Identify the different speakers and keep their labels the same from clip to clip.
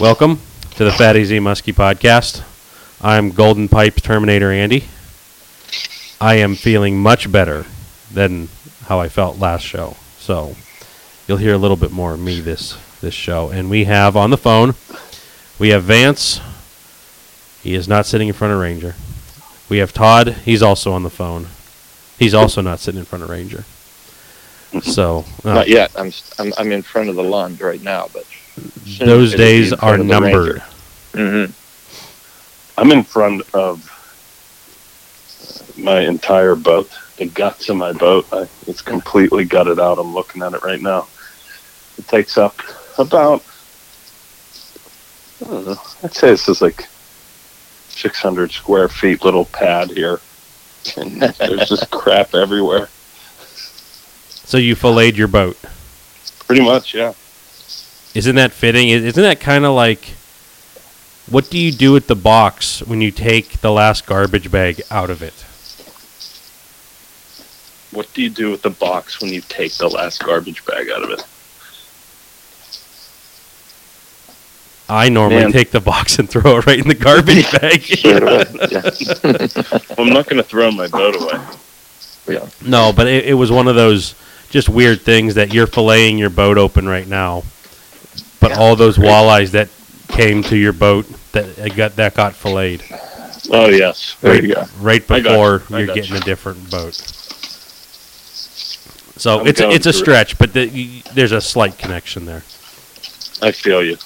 Speaker 1: Welcome to the Fatty Z Muskie podcast. I'm Golden Pipe Terminator Andy. I am feeling much better than how I felt last show. So you'll hear a little bit more of me this this show. And we have on the phone, we have Vance. He is not sitting in front of Ranger. We have Todd. He's also on the phone. He's also not sitting in front of Ranger. So uh,
Speaker 2: Not yet. I'm, I'm I'm in front of the lawn right now, but
Speaker 1: those days are numbered.
Speaker 2: hmm
Speaker 3: I'm in front of my entire boat, the guts of my boat. I, it's completely gutted out. I'm looking at it right now. It takes up about, I don't know, I'd say this is like 600 square feet little pad here. And there's just crap everywhere.
Speaker 1: So you filleted your boat.
Speaker 3: Pretty much, yeah.
Speaker 1: Isn't that fitting? Isn't that kind of like what do you do with the box when you take the last garbage bag out of it?
Speaker 3: What do you do with the box when you take the last garbage bag out of it?
Speaker 1: I normally
Speaker 3: Man.
Speaker 1: take the box and throw it right in the garbage bag.
Speaker 2: Straight away. Yeah.
Speaker 3: Well, I'm not going to throw my boat away.
Speaker 2: yeah.
Speaker 1: no, but it, it was one of those just weird things that you're filleting your boat open right now, but
Speaker 2: Yeah,
Speaker 1: all those walleyes that came to your boat that got that got filleted
Speaker 3: Oh, yes. There
Speaker 1: right,
Speaker 3: you go.
Speaker 1: right before
Speaker 3: you.
Speaker 1: you're getting
Speaker 3: you.
Speaker 1: a different boat. So
Speaker 3: I'm
Speaker 1: it's a, it's a
Speaker 3: through it.
Speaker 1: stretch, but the, y there's a slight connection there.
Speaker 3: I feel you.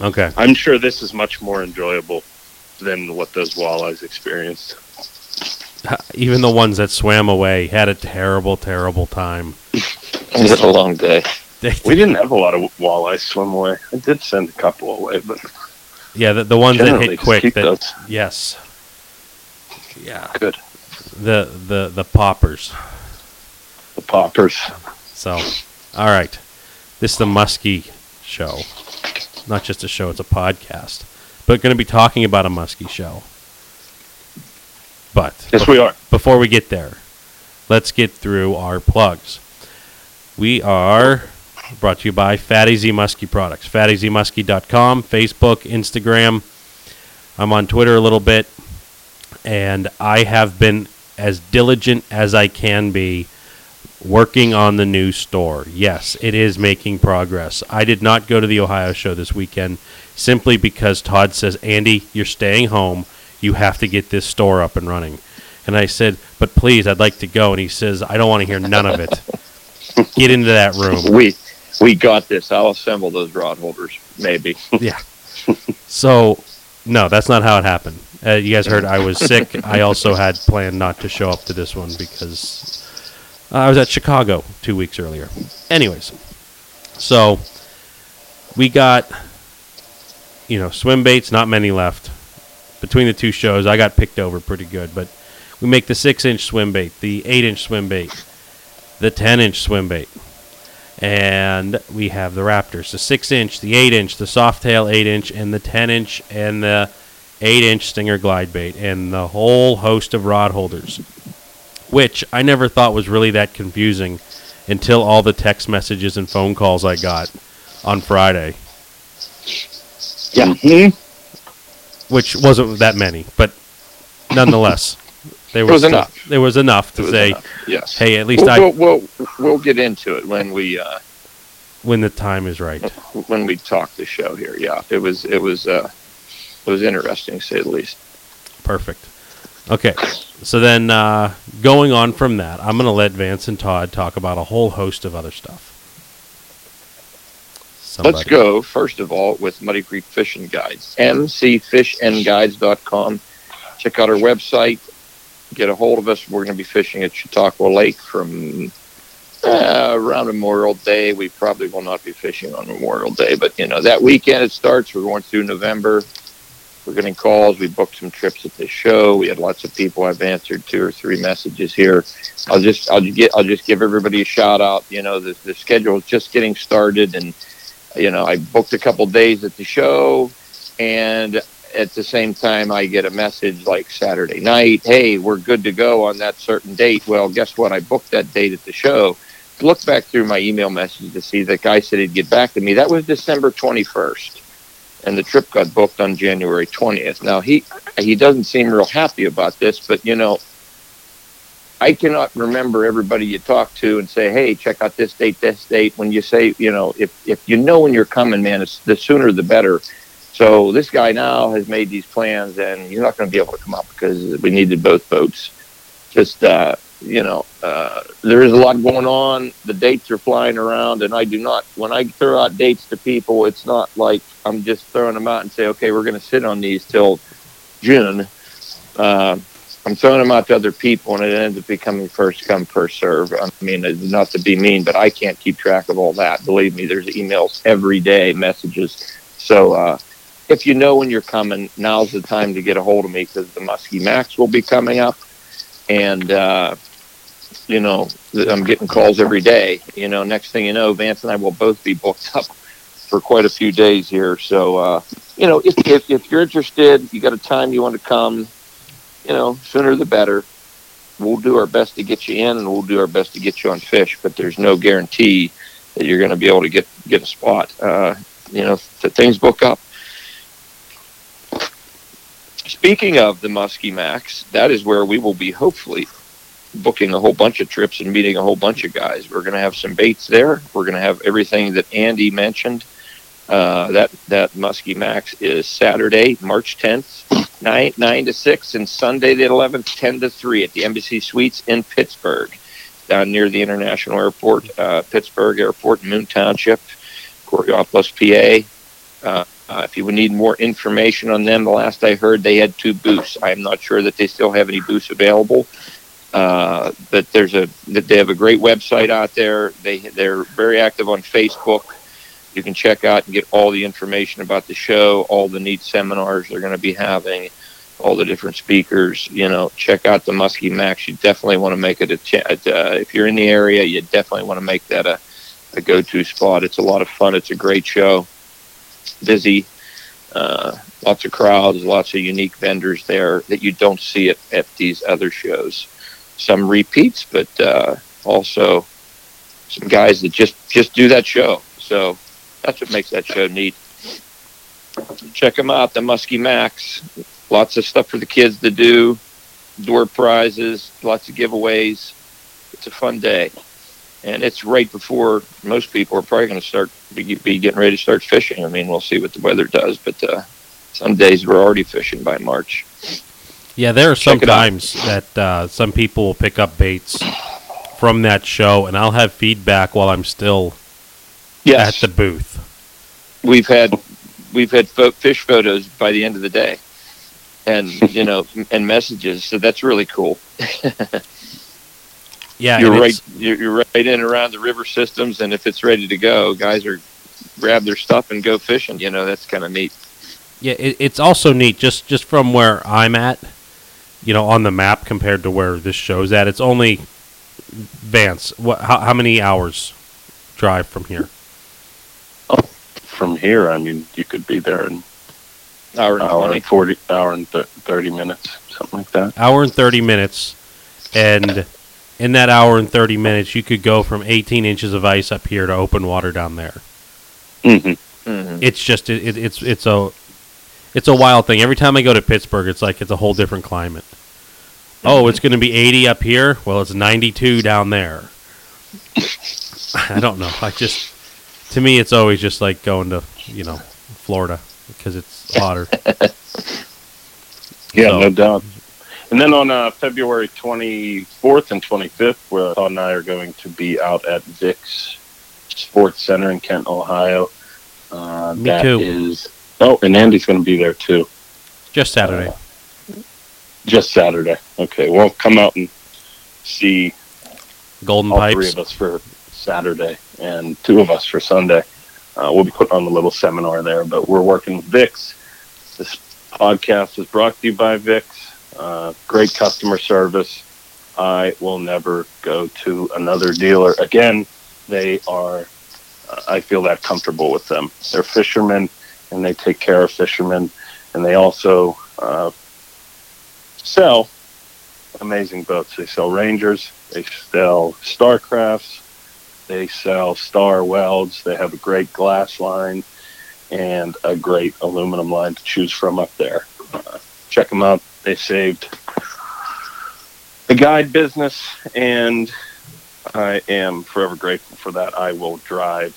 Speaker 1: Okay.
Speaker 3: I'm sure this is much more enjoyable than what those walleyes experienced.
Speaker 1: Even the ones that swam away had a terrible, terrible time.
Speaker 2: It's been a long day.
Speaker 1: They,
Speaker 3: We didn't have a lot of walleyes swim away. I did send a couple away, but
Speaker 1: yeah, the, the ones that hit quick. That,
Speaker 3: those.
Speaker 1: yes. Yeah.
Speaker 3: Good.
Speaker 1: The the the poppers.
Speaker 3: The poppers.
Speaker 1: So, all right. This is the Muskie show. Not just a show; it's a podcast. But going to be talking about a Muskie show. But
Speaker 3: Yes, we are.
Speaker 1: before we get there, let's get through our plugs. We are brought to you by Fatty Z Muskie Products. FattyZmuskie.com, Facebook, Instagram. I'm on Twitter a little bit, and I have been as diligent as I can be working on the new store. Yes, it is making progress. I did not go to the Ohio show this weekend simply because Todd says, Andy, you're staying home. You have to get this store up and running. And I said, but please, I'd like to go. And he says, I don't want to hear none of it. Get into that room.
Speaker 2: We we got this. I'll assemble those rod holders. Maybe.
Speaker 1: Yeah. So, no, that's not how it happened. Uh, you guys heard I was sick. I also had planned not to show up to this one because I was at Chicago two weeks earlier. Anyways, so we got, you know, swim baits, not many left. Between the two shows, I got picked over pretty good, but we make the six inch swim bait, the eight inch swim bait, the 10 inch swim bait. And we have the Raptors, the 6 inch, the 8 inch, the Softail 8 inch, and the 10 inch, and the 8 inch Stinger glide bait, and the whole host of rod holders. Which I never thought was really that confusing until all the text messages and phone calls I got on Friday,
Speaker 2: Yeah.
Speaker 3: Mhm.
Speaker 1: which wasn't that many, but nonetheless, there
Speaker 2: was
Speaker 1: stu-
Speaker 2: enough.
Speaker 1: There was enough to
Speaker 2: was
Speaker 1: say,
Speaker 2: enough. Yes.
Speaker 1: hey, at least
Speaker 2: We'll,
Speaker 1: I
Speaker 2: we'll, we'll we'll get into it when we uh,
Speaker 1: when the time is right.
Speaker 2: when we talk the show here. Yeah, it was it was uh, it was interesting to say the least.
Speaker 1: Perfect. Okay, so then uh, going on from that, I'm going to let Vance and Todd talk about a whole host of other stuff. Somebody.
Speaker 2: Let's go first of all with Muddy Creek Fishing Guides, mcfishingguides.com. Check out our website. Get a hold of us. We're going to be fishing at Chautauqua Lake from uh, around Memorial Day. We probably will not be fishing on Memorial Day, but you know that weekend it starts. We're going through November. We're getting calls. We booked some trips at the show. We had lots of people. I've answered two or three messages here. I'll just I'll get I'll just give everybody a shout out. You know the the schedule is just getting started, and you know I booked a couple days at the show, and at the same time I get a message like Saturday night, hey, we're good to go on that certain date. Well, guess what? I booked that date at the show. Look back through my email message to see the guy said he'd get back to me. That was December twenty first. and the trip got booked on January 20th. Now he he doesn't seem real happy about this, but you know, I cannot remember everybody you talk to and say, "Hey, check out this date, this date." When you say, you know, if if you know when you're coming, man, it's the sooner the better. So this guy now has made these plans, and you're not going to be able to come up because we needed both boats. Just uh, you know, uh, there is a lot going on. The dates are flying around, and I do not. When I throw out dates to people, it's not like I'm just throwing them out and say, "Okay, we're going to sit on these till June." Uh, I'm throwing them out to other people, and it ends up becoming first come, first serve. I mean, not to be mean, but I can't keep track of all that. Believe me, there's emails every day, messages. So uh, if you know when you're coming, now's the time to get a hold of me because the Muskie Max will be coming up, and uh, you know I'm getting calls every day. You know, next thing you know, Vance and I will both be booked up for quite a few days here. So uh, you know, if, if if you're interested, you got a time you want to come you know, sooner the better. We'll do our best to get you in, and we'll do our best to get you on fish. But there's no guarantee that you're going to be able to get get a spot. Uh, you know, the things book up. Speaking of the Muskie Max, that is where we will be hopefully booking a whole bunch of trips and meeting a whole bunch of guys. We're going to have some baits there. We're going to have everything that Andy mentioned. Uh, that that Muskie Max is Saturday, March 10th, nine nine to six, and Sunday the 11th, 10 to three at the Embassy Suites in Pittsburgh, down near the International Airport, uh, Pittsburgh Airport, Moon Township, Coraopolis, PA. Uh, uh, if you would need more information on them, the last I heard they had two booths. I'm not sure that they still have any booths available. Uh, but there's a that they have a great website out there. They they're very active on Facebook you can check out and get all the information about the show, all the neat seminars they're going to be having, all the different speakers. You know, check out the Muskie Max. You definitely want to make it a ch- uh, if you're in the area, you definitely want to make that a, a go-to spot. It's a lot of fun. It's a great show. Busy, uh, lots of crowds, lots of unique vendors there that you don't see at, at these other shows. Some repeats, but uh, also some guys that just just do that show. So that's what makes that show neat. Check them out, the Muskie Max. Lots of stuff for the kids to do, door prizes, lots of giveaways. It's a fun day. And it's right before most people are probably going to start be, be, getting ready to start fishing. I mean, we'll see what the weather does, but uh, some days we're already fishing by March.
Speaker 1: Yeah, there are some times that uh, some people will pick up baits from that show, and I'll have feedback while I'm still yes. at the booth.
Speaker 2: We've had we've had fo- fish photos by the end of the day, and you know, and messages. So that's really cool.
Speaker 1: yeah,
Speaker 2: you're right. You're, you're right in around the river systems, and if it's ready to go, guys are grab their stuff and go fishing. You know, that's kind of neat.
Speaker 1: Yeah, it, it's also neat just just from where I'm at. You know, on the map compared to where this show's at, it's only Vance. What? How, how many hours drive from here?
Speaker 3: Oh, from here, I mean, you could be there in
Speaker 2: hour and,
Speaker 3: hour and 40, hour and th- 30 minutes, something like that.
Speaker 1: Hour and 30 minutes. And in that hour and 30 minutes, you could go from 18 inches of ice up here to open water down there.
Speaker 3: Mm-hmm. Mm-hmm.
Speaker 1: It's just, it, it, it's, it's a, it's a wild thing. Every time I go to Pittsburgh, it's like it's a whole different climate. Mm-hmm. Oh, it's going to be 80 up here. Well, it's 92 down there. I don't know. I just to me, it's always just like going to you know Florida because it's hotter.
Speaker 3: yeah, so. no doubt. And then on uh, February 24th and 25th, where Todd and I are going to be out at Vic's Sports Center in Kent, Ohio. Uh,
Speaker 1: Me that too.
Speaker 3: Is, oh, and Andy's going to be there too.
Speaker 1: Just Saturday.
Speaker 3: Uh, just Saturday. Okay, well, come out and see
Speaker 1: Golden
Speaker 3: all
Speaker 1: Pipes.
Speaker 3: three of us for Saturday and two of us for Sunday. Uh, we'll be putting on a little seminar there, but we're working with Vic's. This podcast is brought to you by Vic's. Uh, great customer service. I will never go to another dealer again. They are, uh, I feel that comfortable with them. They're fishermen and they take care of fishermen, and they also uh, sell amazing boats. They sell Rangers, they sell Starcrafts, they sell Star Welds. They have a great glass line. and a great aluminum line to choose from up there. Uh, check them out. They saved the guide business, and I am forever grateful for that. I will drive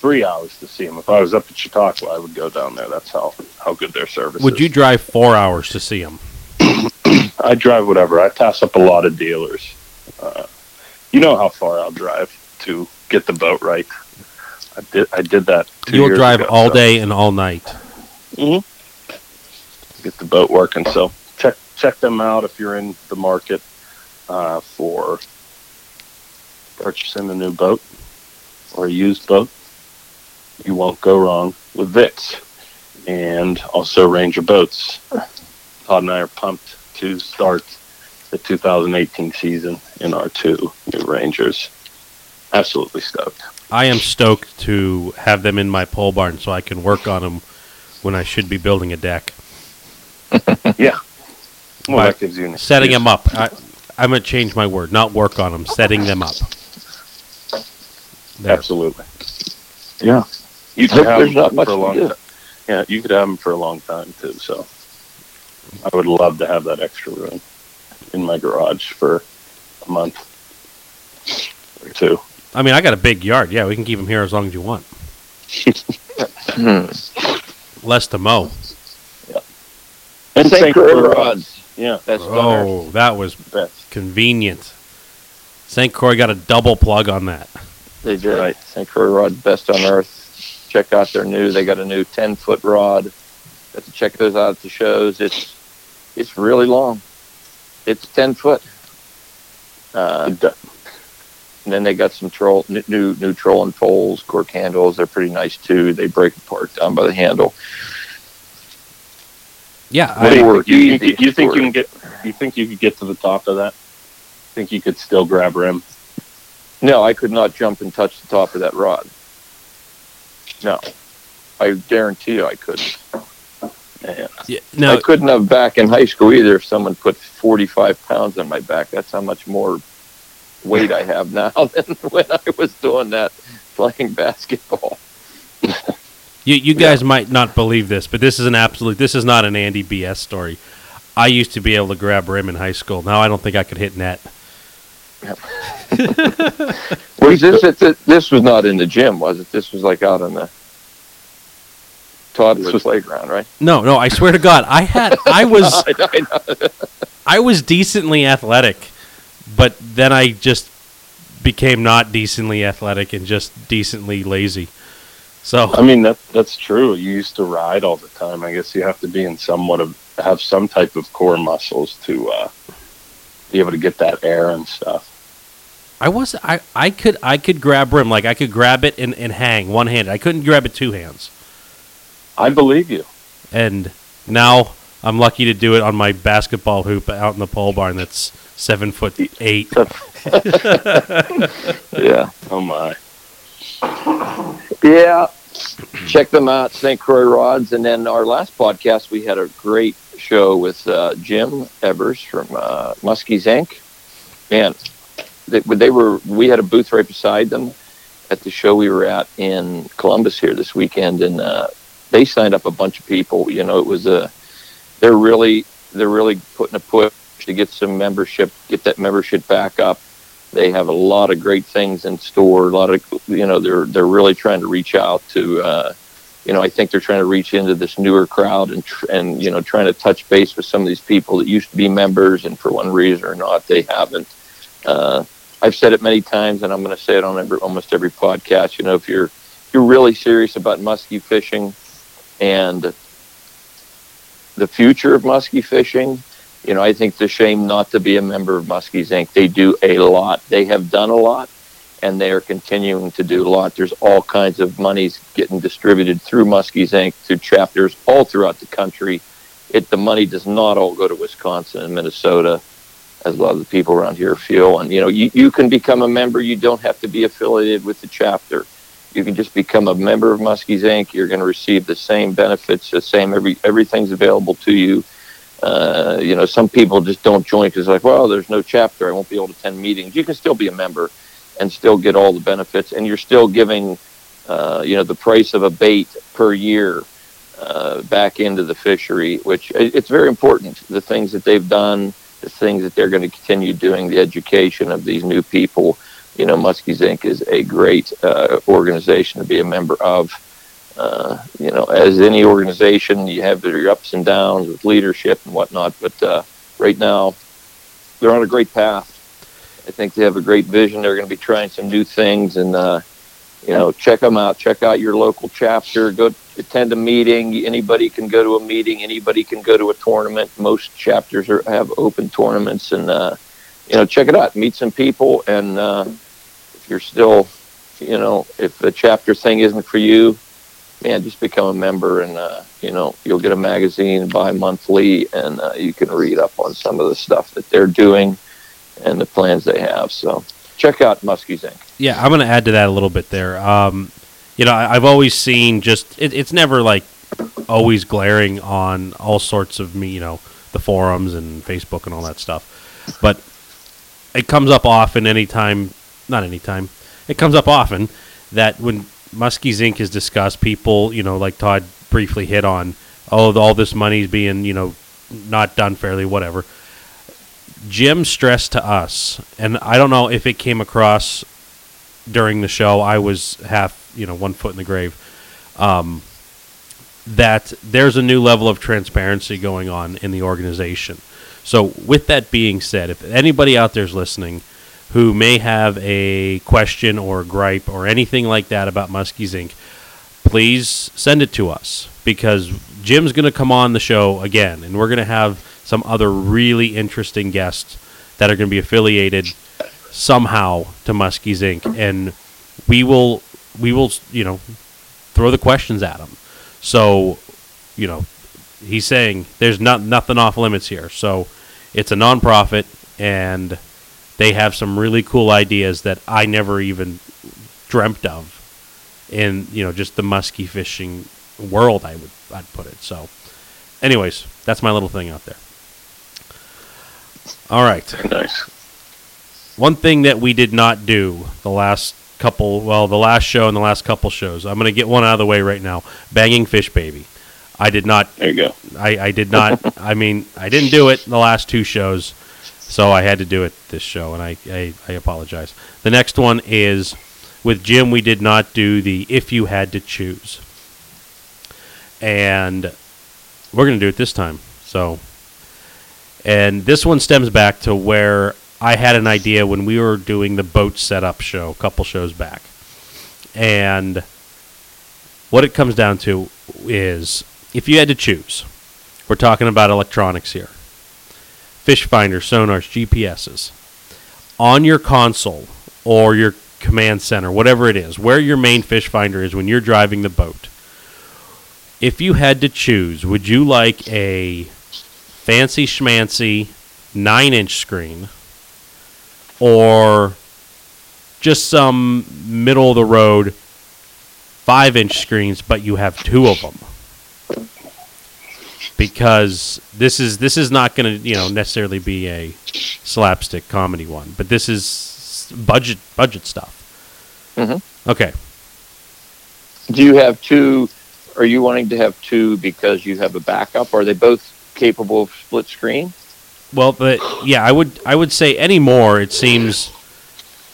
Speaker 3: three hours to see them. If I was up at Chautauqua, I would go down there. That's how, how good their service is.
Speaker 1: Would
Speaker 3: is.
Speaker 1: you drive four hours to see him?
Speaker 3: I drive whatever. I pass up a lot of dealers. Uh, you know how far I'll drive to get the boat right. I did. I did that.
Speaker 1: You'll drive
Speaker 3: ago,
Speaker 1: all
Speaker 3: so-
Speaker 1: day and all night.
Speaker 3: Get the boat working. So check check them out if you're in the market uh, for purchasing a new boat or a used boat. You won't go wrong with Vic's, and also Ranger Boats. Todd and I are pumped to start the 2018 season in our two new Rangers. Absolutely stoked.
Speaker 1: I am stoked to have them in my pole barn so I can work on them when I should be building a deck.
Speaker 3: Yeah. Well,
Speaker 1: By
Speaker 3: that gives you an
Speaker 1: Setting
Speaker 3: excuse.
Speaker 1: them up. I, I'm going to change my word. Not work on them. Setting them up. There.
Speaker 3: Absolutely. Yeah. You could have
Speaker 2: there's not
Speaker 3: them
Speaker 2: much
Speaker 3: for a long time. Yeah, you could have them for a long time too. So I would love to have that extra room in my garage for a month or two.
Speaker 1: I mean, I got a big yard. Yeah, we can keep them here as long as you want.
Speaker 2: Hmm.
Speaker 1: Less to mow.
Speaker 3: And
Speaker 2: St.
Speaker 3: Croix
Speaker 2: Croix rods.
Speaker 3: Yeah,
Speaker 2: That's oh.
Speaker 1: Oh, that was
Speaker 3: best.
Speaker 1: convenient. St. Croix got a double plug on that.
Speaker 2: They did.
Speaker 3: Right.
Speaker 2: St. Croix rod, best on earth. Check out their new. They got a new ten foot rod. Got to check those out at the shows. It's it's really long. It's ten foot. Uh, and then they got some troll new new trolling poles, cork handles. They're pretty nice too. They break apart down by the handle.
Speaker 1: Yeah,
Speaker 3: What do
Speaker 1: I,
Speaker 3: you,
Speaker 2: Or
Speaker 3: think? you, think,
Speaker 2: easy
Speaker 3: you think you can get? You think you could get to the top of that? Think you could still grab rim?
Speaker 2: No, I could not jump and touch the top of that rod. No, I guarantee you I couldn't.
Speaker 3: Yeah.
Speaker 1: yeah, no,
Speaker 2: I couldn't have back in high school either if someone put 45 pounds on my back. That's how much more weight I have now than when I was doing that playing basketball.
Speaker 1: You you guys might not believe this, but this is an absolute. This is not an Andy BS story. I used to be able to grab rim in high school. Now I don't think I could hit net.
Speaker 2: Was this this was not in the gym, was it? This was like out on the toddler
Speaker 3: was-
Speaker 2: playground, right?
Speaker 1: No, no. I swear to God, I had. I was.
Speaker 2: I I know.
Speaker 1: I was decently athletic, but then I just became not decently athletic and just decently lazy. So
Speaker 3: I mean that that's true. You used to ride all the time. I guess you have to be in somewhat of have some type of core muscles to uh, be able to get that air and stuff.
Speaker 1: I was I, I could I could grab rim like I could grab it and, and hang one hand. I couldn't grab it two hands.
Speaker 3: I believe you.
Speaker 1: And now I'm lucky to do it on my basketball hoop out in the pole barn that's seven foot eight.
Speaker 2: Yeah.
Speaker 3: Oh my!
Speaker 2: Yeah. Check them out, St. Croix Rods. And then our last podcast, we had a great show with uh, Jim Evers from uh, Muskies Inc. Man, they, they were. We had a booth right beside them at the show we were at in Columbus here this weekend, and uh, they signed up a bunch of people. You know, it was a. They're really they're really putting a push to get some membership, get that membership back up. They have a lot of great things in store. A lot of you know they're they're really trying to reach out to. Uh, you know, I think they're trying to reach into this newer crowd and tr- and you know trying to touch base with some of these people that used to be members and for one reason or not they haven't. Uh, I've said it many times, and I'm going to say it on every, almost every podcast. You know, if you're you're really serious about muskie fishing and the future of muskie fishing, you know, I think it's a shame not to be a member of Muskies Inc. They do a lot. They have done a lot, and they are continuing to do a lot. There's all kinds of monies getting distributed through Muskies Inc. to chapters all throughout the country. It the money does not all go to Wisconsin and Minnesota, as a lot of the people around here feel. And you know, you, you can become a member. You don't have to be affiliated with the chapter. You can just become a member of Muskies Inc. You're going to receive the same benefits, the same every everything's available to you. Uh, you know, some people just don't join because like, well, there's no chapter. I won't be able to attend meetings. You can still be a member and still get all the benefits, and you're still giving uh, you know, the price of a bait per year uh, back into the fishery, which it's very important. The things that they've done, the things that they're going to continue doing, the education of these new people. You know, Muskies Inc. is a great uh, organization to be a member of. Uh, you know, as any organization, you have your ups and downs with leadership and whatnot, but uh, right now, they're on a great path. I think they have a great vision. They're going to be trying some new things, and uh, you know, check them out. Check out your local chapter. Go attend a meeting. Anybody can go to a meeting. Anybody can go to a tournament. Most chapters are, have open tournaments, and uh, you know, check it out. Meet some people, and uh, if you're still, you know, if the chapter thing isn't for you, man, just become a member, and uh, you know, you'll get a magazine bi-monthly, and uh, you can read up on some of the stuff that they're doing and the plans they have. So check out Muskies Inc.
Speaker 1: Yeah, I'm going to add to that a little bit there. Um, you know, I, I've always seen just it, it's never like always glaring on all sorts of me, you know, the forums and Facebook and all that stuff, but it comes up often. Anytime, not anytime, it comes up often that when Muskies Inc. is discussed, people, you know, like Todd briefly hit on, oh, all this money's being, you know, not done fairly, whatever. Jim stressed to us, and I don't know if it came across during the show. I was half, you know, one foot in the grave. Um, that there's a new level of transparency going on in the organization. So, with that being said, if anybody out there is listening who may have a question or gripe or anything like that about Muskies Inc., please send it to us because Jim's going to come on the show again, and we're going to have some other really interesting guests that are going to be affiliated somehow to Muskies Inc. And we will, we will, you know, throw the questions at him. So, you know, he's saying there's not nothing off limits here. So, it's a nonprofit, and they have some really cool ideas that I never even dreamt of in you know just the musky fishing world. I would I'd put it. So, anyways, that's my little thing out there. All right.
Speaker 3: Nice.
Speaker 1: One thing that we did not do the last couple, well, the last show and the last couple shows. I'm going to get one out of the way right now. Banging Fish Baby. I did not.
Speaker 3: There you go.
Speaker 1: I, I did not. I mean, I didn't do it the last two shows, so I had to do it this show, and I, I, I apologize. The next one is with Jim. We did not do the if you had to choose, and we're going to do it this time. So, and this one stems back to where I had an idea when we were doing the boat setup show a couple shows back. And what it comes down to is if you had to choose, we're talking about electronics here fish finder, sonars, GPSs, on your console or your command center, whatever it is, where your main fish finder is when you're driving the boat. If you had to choose, would you like a fancy schmancy nine inch screen or just some middle of the road five inch screens, but you have two of them? Because this is this is not going to you know necessarily be a slapstick comedy one, but this is budget budget stuff.
Speaker 2: Mhm.
Speaker 1: Okay,
Speaker 2: Do you have two? Are you wanting to have two because you have a backup? Are they both capable of split screen?
Speaker 1: Well, but yeah, I would I would say anymore. It seems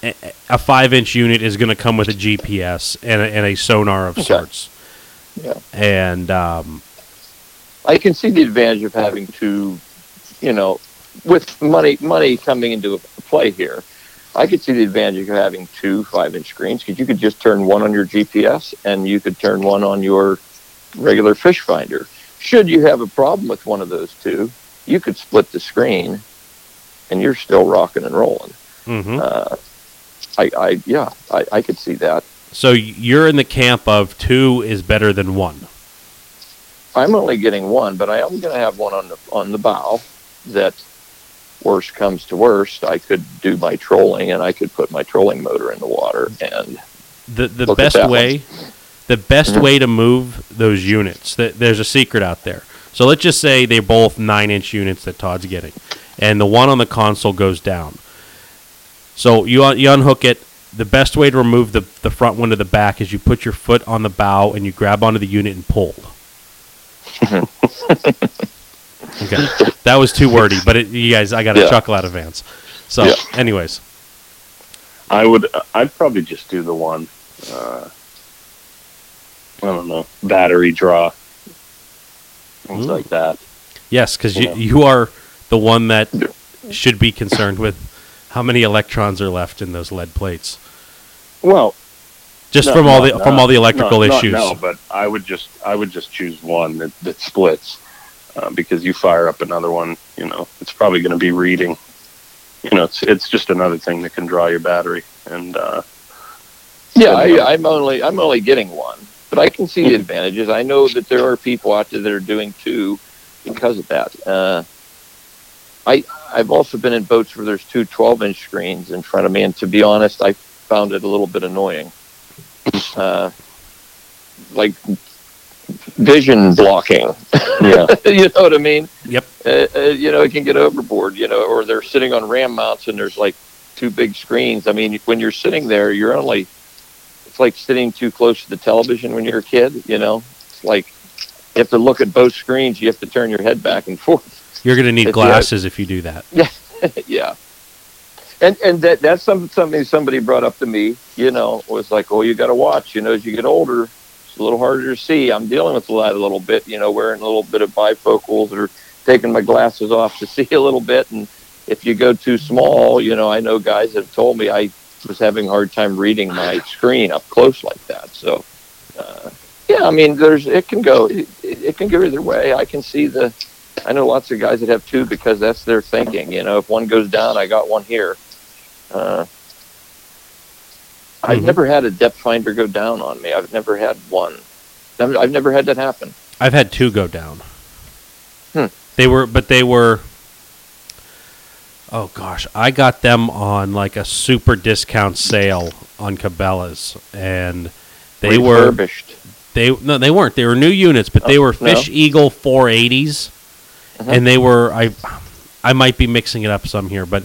Speaker 1: a, a five inch unit is going to come with a GPS and a, and a sonar of
Speaker 2: Okay.
Speaker 1: sorts.
Speaker 2: Yeah.
Speaker 1: And um,
Speaker 2: I can see the advantage of having two, you know, with money money coming into play here. I could see the advantage of having two five inch screens because you could just turn one on your GPS and you could turn one on your regular fish finder. Should you have a problem with one of those two, you could split the screen and you're still rocking and rolling.
Speaker 1: mhm.
Speaker 2: Uh, I, I, yeah, I, I could see that.
Speaker 1: so you're in the camp of two is better than one.
Speaker 2: I'm only getting one, but I am going to have one on the on the bow. That worst comes to worst, I could do my trolling, and I could put my trolling motor in the water. And
Speaker 1: The the best
Speaker 2: that one.
Speaker 1: way, the best
Speaker 2: Mhm.
Speaker 1: way to move those units. Th- there's a secret out there. So let's just say they're both nine inch units that Todd's getting, and the one on the console goes down. So you un- you unhook it, the best way to remove the the front one to the back is you put your foot on the bow and you grab onto the unit and pull. okay, that was too wordy, but it, you guys, I got a
Speaker 2: Yeah.
Speaker 1: chuckle out of Vance. So,
Speaker 2: Yeah.
Speaker 1: anyways,
Speaker 3: I would. I'd probably just do the one. Uh, I don't know. Battery draw. Things
Speaker 1: Ooh.
Speaker 3: like that.
Speaker 1: yes, because you you are the one that should be concerned with how many electrons are left in those lead plates,
Speaker 3: Well,
Speaker 1: just
Speaker 3: no,
Speaker 1: from all
Speaker 3: no,
Speaker 1: the
Speaker 3: no,
Speaker 1: from all the electrical
Speaker 3: not-
Speaker 1: issues.
Speaker 3: No, but I would just. I would just choose one that, that splits, uh, because you fire up another one. You know, it's probably going to be reading. You know, it's it's just another thing that can draw your battery, and uh,
Speaker 2: Yeah,
Speaker 3: Yeah.
Speaker 2: I, I'm only I'm only getting one, but I can see the advantages. I know that there are people out there that are doing two because of that. Uh, I I've also been in boats where there's two 12 inch screens in front of me, and to be honest, I found it a little bit annoying. Uh, like vision blocking.
Speaker 3: yeah,
Speaker 2: you know what I mean?
Speaker 1: Yep.
Speaker 2: Uh, uh, you know, it can get overboard. You know, or they're sitting on ram mounts and there's like two big screens. I mean, when you're sitting there, you're only. It's like sitting too close to the television when you're a kid. You know, it's like you have to look at both screens. You have to turn your head back and forth.
Speaker 1: You're going to need
Speaker 2: If you-
Speaker 1: glasses if you do that.
Speaker 2: Yeah, yeah. And and that that's some, something somebody brought up to me. You know, was like, oh, you got to watch. You know, as you get older, it's a little harder to see. I'm dealing with that a little bit. You know, wearing a little bit of bifocals or taking my glasses off to see a little bit. And if you go too small, you know, I know guys have told me I was having a hard time reading my screen up close like that. So, uh, yeah, I mean, there's it can go it, it can go either way. I can see the. I know lots of guys that have two because that's their thinking. You know, if one goes down, I got one here. Uh, I've
Speaker 1: Mhm.
Speaker 2: never had a depth finder go down on me. I've never had one. I've, I've never had that happen.
Speaker 1: I've had two go down.
Speaker 2: Hmm.
Speaker 1: They were, but they were. Oh gosh, I got them on like a super discount sale on Cabela's, and they were
Speaker 2: refurbished.
Speaker 1: they no they weren't they were new units, but they
Speaker 2: Oh,
Speaker 1: were
Speaker 2: no?
Speaker 1: Fish Eagle 480s,
Speaker 2: Uh-huh.
Speaker 1: and they were I I might be mixing it up some here, but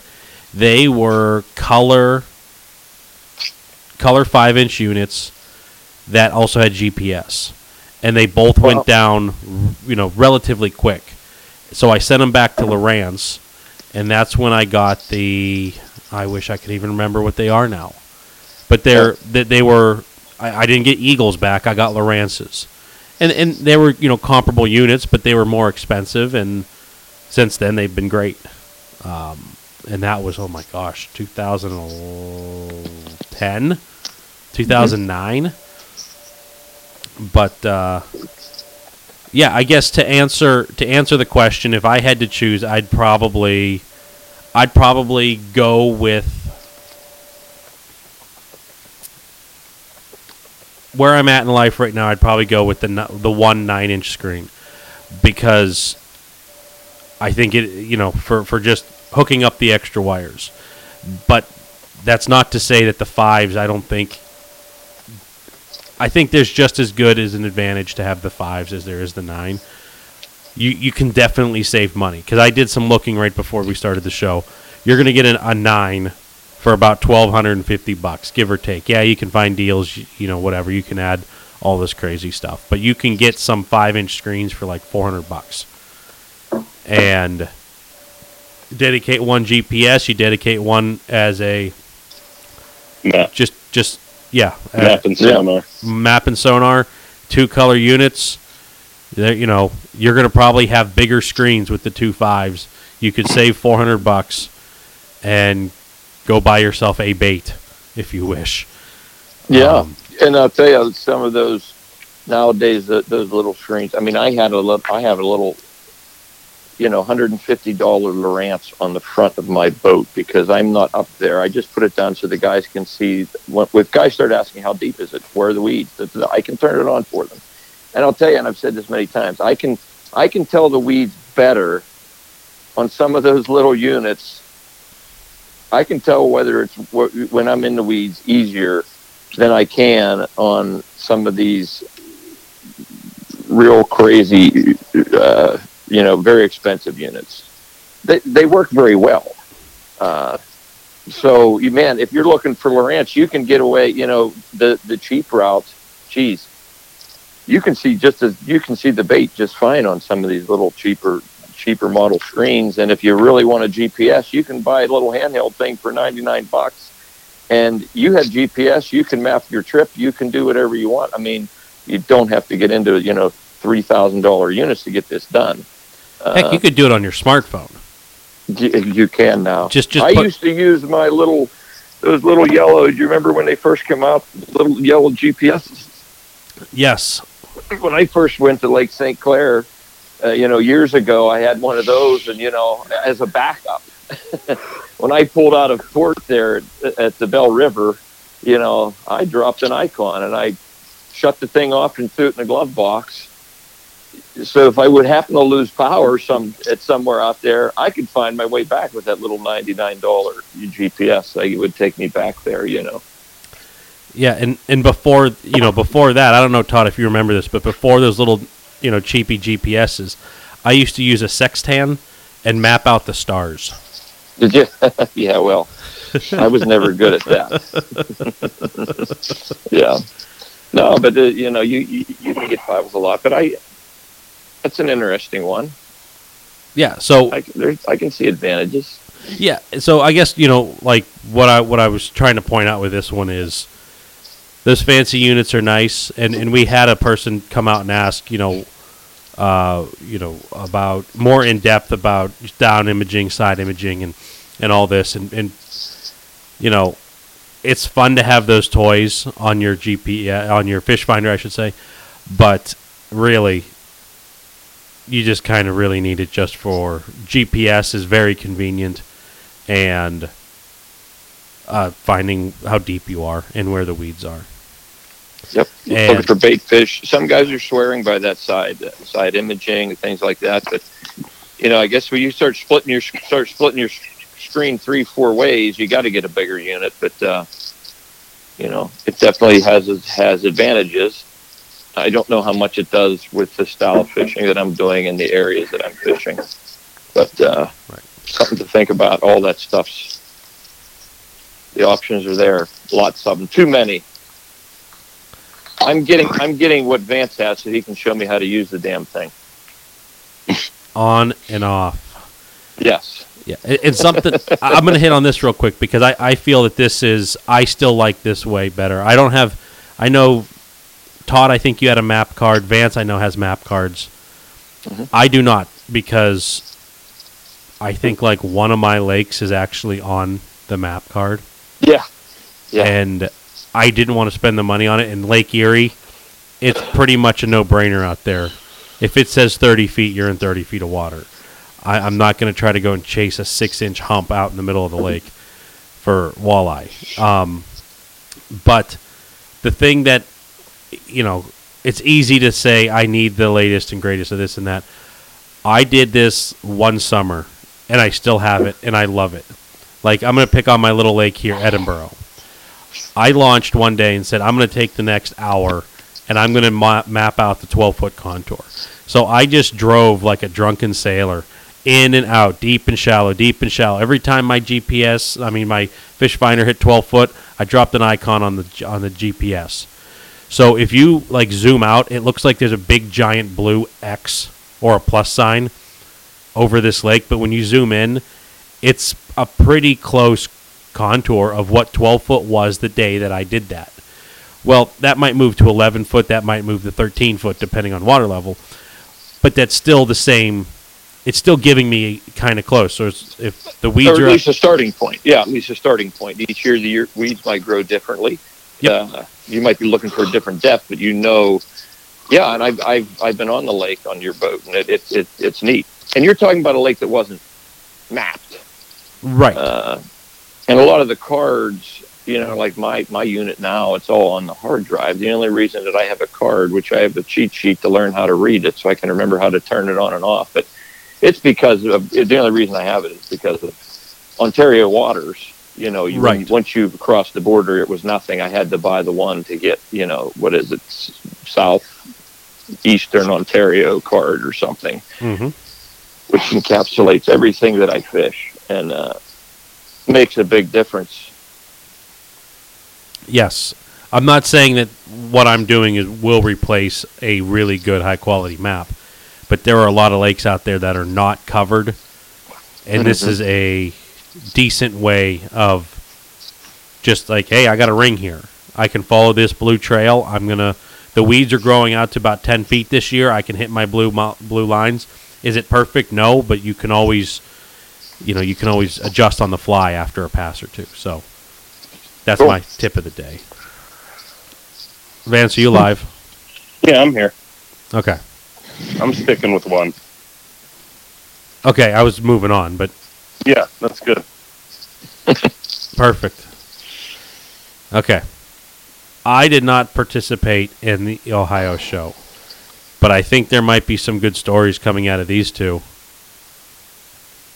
Speaker 1: they were color color five inch units that also had GPS, and they both
Speaker 2: Wow.
Speaker 1: went down, you know, relatively quick. So I sent them back to Lowrance, and that's when I got the. I wish I could even remember what they are now, but they're they, they were. I, I didn't get Eagles back. I got Lowrances, and and they were you know comparable units, but they were more expensive. And since then, they've been great. Um, and that was oh my gosh, 2010, 2009. But uh, yeah, I guess to answer to answer the question, if I had to choose, I'd probably I'd probably go with where I'm at in life right now. I'd probably go with the the one nine inch screen because I think it you know for for just hooking up the extra wires, but that's not to say that the fives. I don't think. I think there's just as good as an advantage to have the fives as there is the nine. You you can definitely save money because I did some looking right before we started the show. You're going to get an, a nine for about twelve hundred and fifty bucks, give or take. Yeah, you can find deals, you know, whatever. You can add all this crazy stuff, but you can get some five inch screens for like four hundred bucks, and dedicate one GPS. You dedicate one as a
Speaker 3: map,
Speaker 1: just just yeah
Speaker 3: map and sonar.
Speaker 1: map and sonar, two color units. There, you know, you're going to probably have bigger screens with the two fives. You could save 400 bucks and go buy yourself a bait if you wish.
Speaker 2: Yeah,
Speaker 1: Um,
Speaker 2: and I'll tell you, some of those nowadays, the, those little screens. I mean, I had a little, I have a little, you know, hundred and fifty dollar Lowrance on the front of my boat because I'm not up there. I just put it down so the guys can see. When, with guys start asking how deep is it, where are the weeds, I can turn it on for them. And I'll tell you, and I've said this many times, I can, I can tell the weeds better on some of those little units. I can tell whether it's when I'm in the weeds easier than I can on some of these real crazy, uh, you know, very expensive units. They they work very well, uh, so you man, if you're looking for Lowrance, you can get away. You know the the cheap routes. Geez, you can see just as you can see the bait just fine on some of these little cheaper cheaper model screens. And if you really want a GPS, you can buy a little handheld thing for 99 bucks. And you have GPS, you can map your trip, you can do whatever you want. I mean, you don't have to get into, you know, $3,000 units to get this done.
Speaker 1: Heck, you could do it on your smartphone.
Speaker 2: You, you can now.
Speaker 1: Just- just
Speaker 2: I
Speaker 1: put-
Speaker 2: used to use my little, those little yellow, do you remember when they first came out, little yellow GPSs?
Speaker 1: Yes.
Speaker 2: when I first went to Lake St. Clair, uh, you know, years ago, I had one of those, and you know, as a backup. when I pulled out of port there at, at the Belle River, you know, I dropped an icon and I shut the thing off and threw it in the glove box. So if I would happen to lose power some at somewhere out there, I could find my way back with that little ninety nine dollar GPS. Like it would take me back there, you know.
Speaker 1: Yeah, and and before you know before that, I don't know Todd if you remember this, but before those little you know cheapy GPSs, I used to use a sextant and map out the stars.
Speaker 2: Did you? yeah, well, I was never good at that. yeah. No, but uh, you know, you, you you can get by with a lot, but I that's an interesting one.
Speaker 1: Yeah, so
Speaker 2: I I can see advantages.
Speaker 1: Yeah, so I guess you know, like what I what I was trying to point out with this one is those fancy units are nice, and and we had a person come out and ask, you know, uh, you know about more in depth about down imaging, side imaging, and and all this, and and you know, it's fun to have those toys on your GP uh, on your fish finder, I should say, but really. You just kind of really need it just for GPS is very convenient and uh, finding how deep you are and where the weeds are.
Speaker 2: Yep.
Speaker 1: And-
Speaker 2: Looking for bait fish. Some guys are swearing by that side uh, side imaging and things like that, but you know, I guess when you start splitting your start splitting your screen three four ways, you got to get a bigger unit. But uh, you know, it definitely has has advantages. I don't know how much it does with the style of fishing that I'm doing in the areas that I'm fishing, but uh,
Speaker 1: Right.
Speaker 2: something to think about. All that stuff's the options are there. Lots of them. Too many. I'm getting I'm getting what Vance has so he can show me how to use the damn thing.
Speaker 1: On and off.
Speaker 2: Yes.
Speaker 1: Yeah, and, something I'm going to hit on this real quick because I, I feel that this is I still like this way better. I don't have I know Todd I think you had a map card. Vance I know has map cards.
Speaker 2: Mhm.
Speaker 1: I do not because I think like one of my lakes is actually on the map card.
Speaker 2: Yeah. Yeah.
Speaker 1: and I didn't want to spend the money on it. In Lake Erie, it's pretty much a no-brainer out there. If it says 30 feet, you're in 30 feet of water. I, I'm not going to try to go and chase a six-inch hump out in the middle of the lake for walleye. Um, but the thing that you know, it's easy to say I need the latest and greatest of this and that. I did this one summer, and I still have it, and I love it. Like I'm going to pick on my little lake here, Edinboro. I launched one day and said I'm going to take the next hour and I'm going to ma- map out the 12 foot contour. So I just drove like a drunken sailor in and out, deep and shallow, deep and shallow. Every time my GPS, I mean my fish finder hit 12 foot, I dropped an icon on the on the GPS. So if you like zoom out, it looks like there's a big giant blue X or a plus sign over this lake, but when you zoom in, it's a pretty close contour of what 12 foot was the day that I did that. Well, that might move to 11 foot, that might move to 13 foot, depending on water level, but that's still the same. It's still giving me kind of close. So if the weeds
Speaker 2: or at
Speaker 1: are
Speaker 2: least a starting point. Yeah, at least a starting point. Each year, the year, weeds might grow differently.
Speaker 1: Yep.
Speaker 2: Uh, you might be looking for a different depth, but you know, yeah. And I've I've, I've been on the lake on your boat, and it, it, it it's neat. And you're talking about a lake that wasn't mapped.
Speaker 1: right,
Speaker 2: Uh, and a lot of the cards, you know, like my my unit now, it's all on the hard drive. The only reason that I have a card, which I have the cheat sheet to learn how to read it, so I can remember how to turn it on and off. But it's because of the only reason I have it is because of Ontario waters. You know, you,
Speaker 1: Right.
Speaker 2: once you cross the border, it was nothing. I had to buy the one to get, you know, what is it, South Eastern Ontario card or something
Speaker 1: hmm
Speaker 2: which encapsulates everything that I fish. And uh, makes a big difference.
Speaker 1: Yes. I'm not saying that what I'm doing is will replace a really good high quality map, but there are a lot of lakes out there that are not covered, and this is a decent way of just like, hey, I got a ring here. I can follow this blue trail. I'm gonna. The weeds are growing out to about ten feet this year. I can hit my blue blue lines. Is it perfect? No, but you can always, you know, you can always adjust on the fly after a pass or two. So that's
Speaker 2: Cool.
Speaker 1: my tip of the day. Vance, are you live?
Speaker 3: Yeah, I'm here.
Speaker 1: Okay.
Speaker 3: I'm sticking with one.
Speaker 1: Okay, I was moving on, but
Speaker 3: Yeah, that's good.
Speaker 1: perfect. Okay. I did not participate in the Ohio show, but I think there might be some good stories coming out of these two.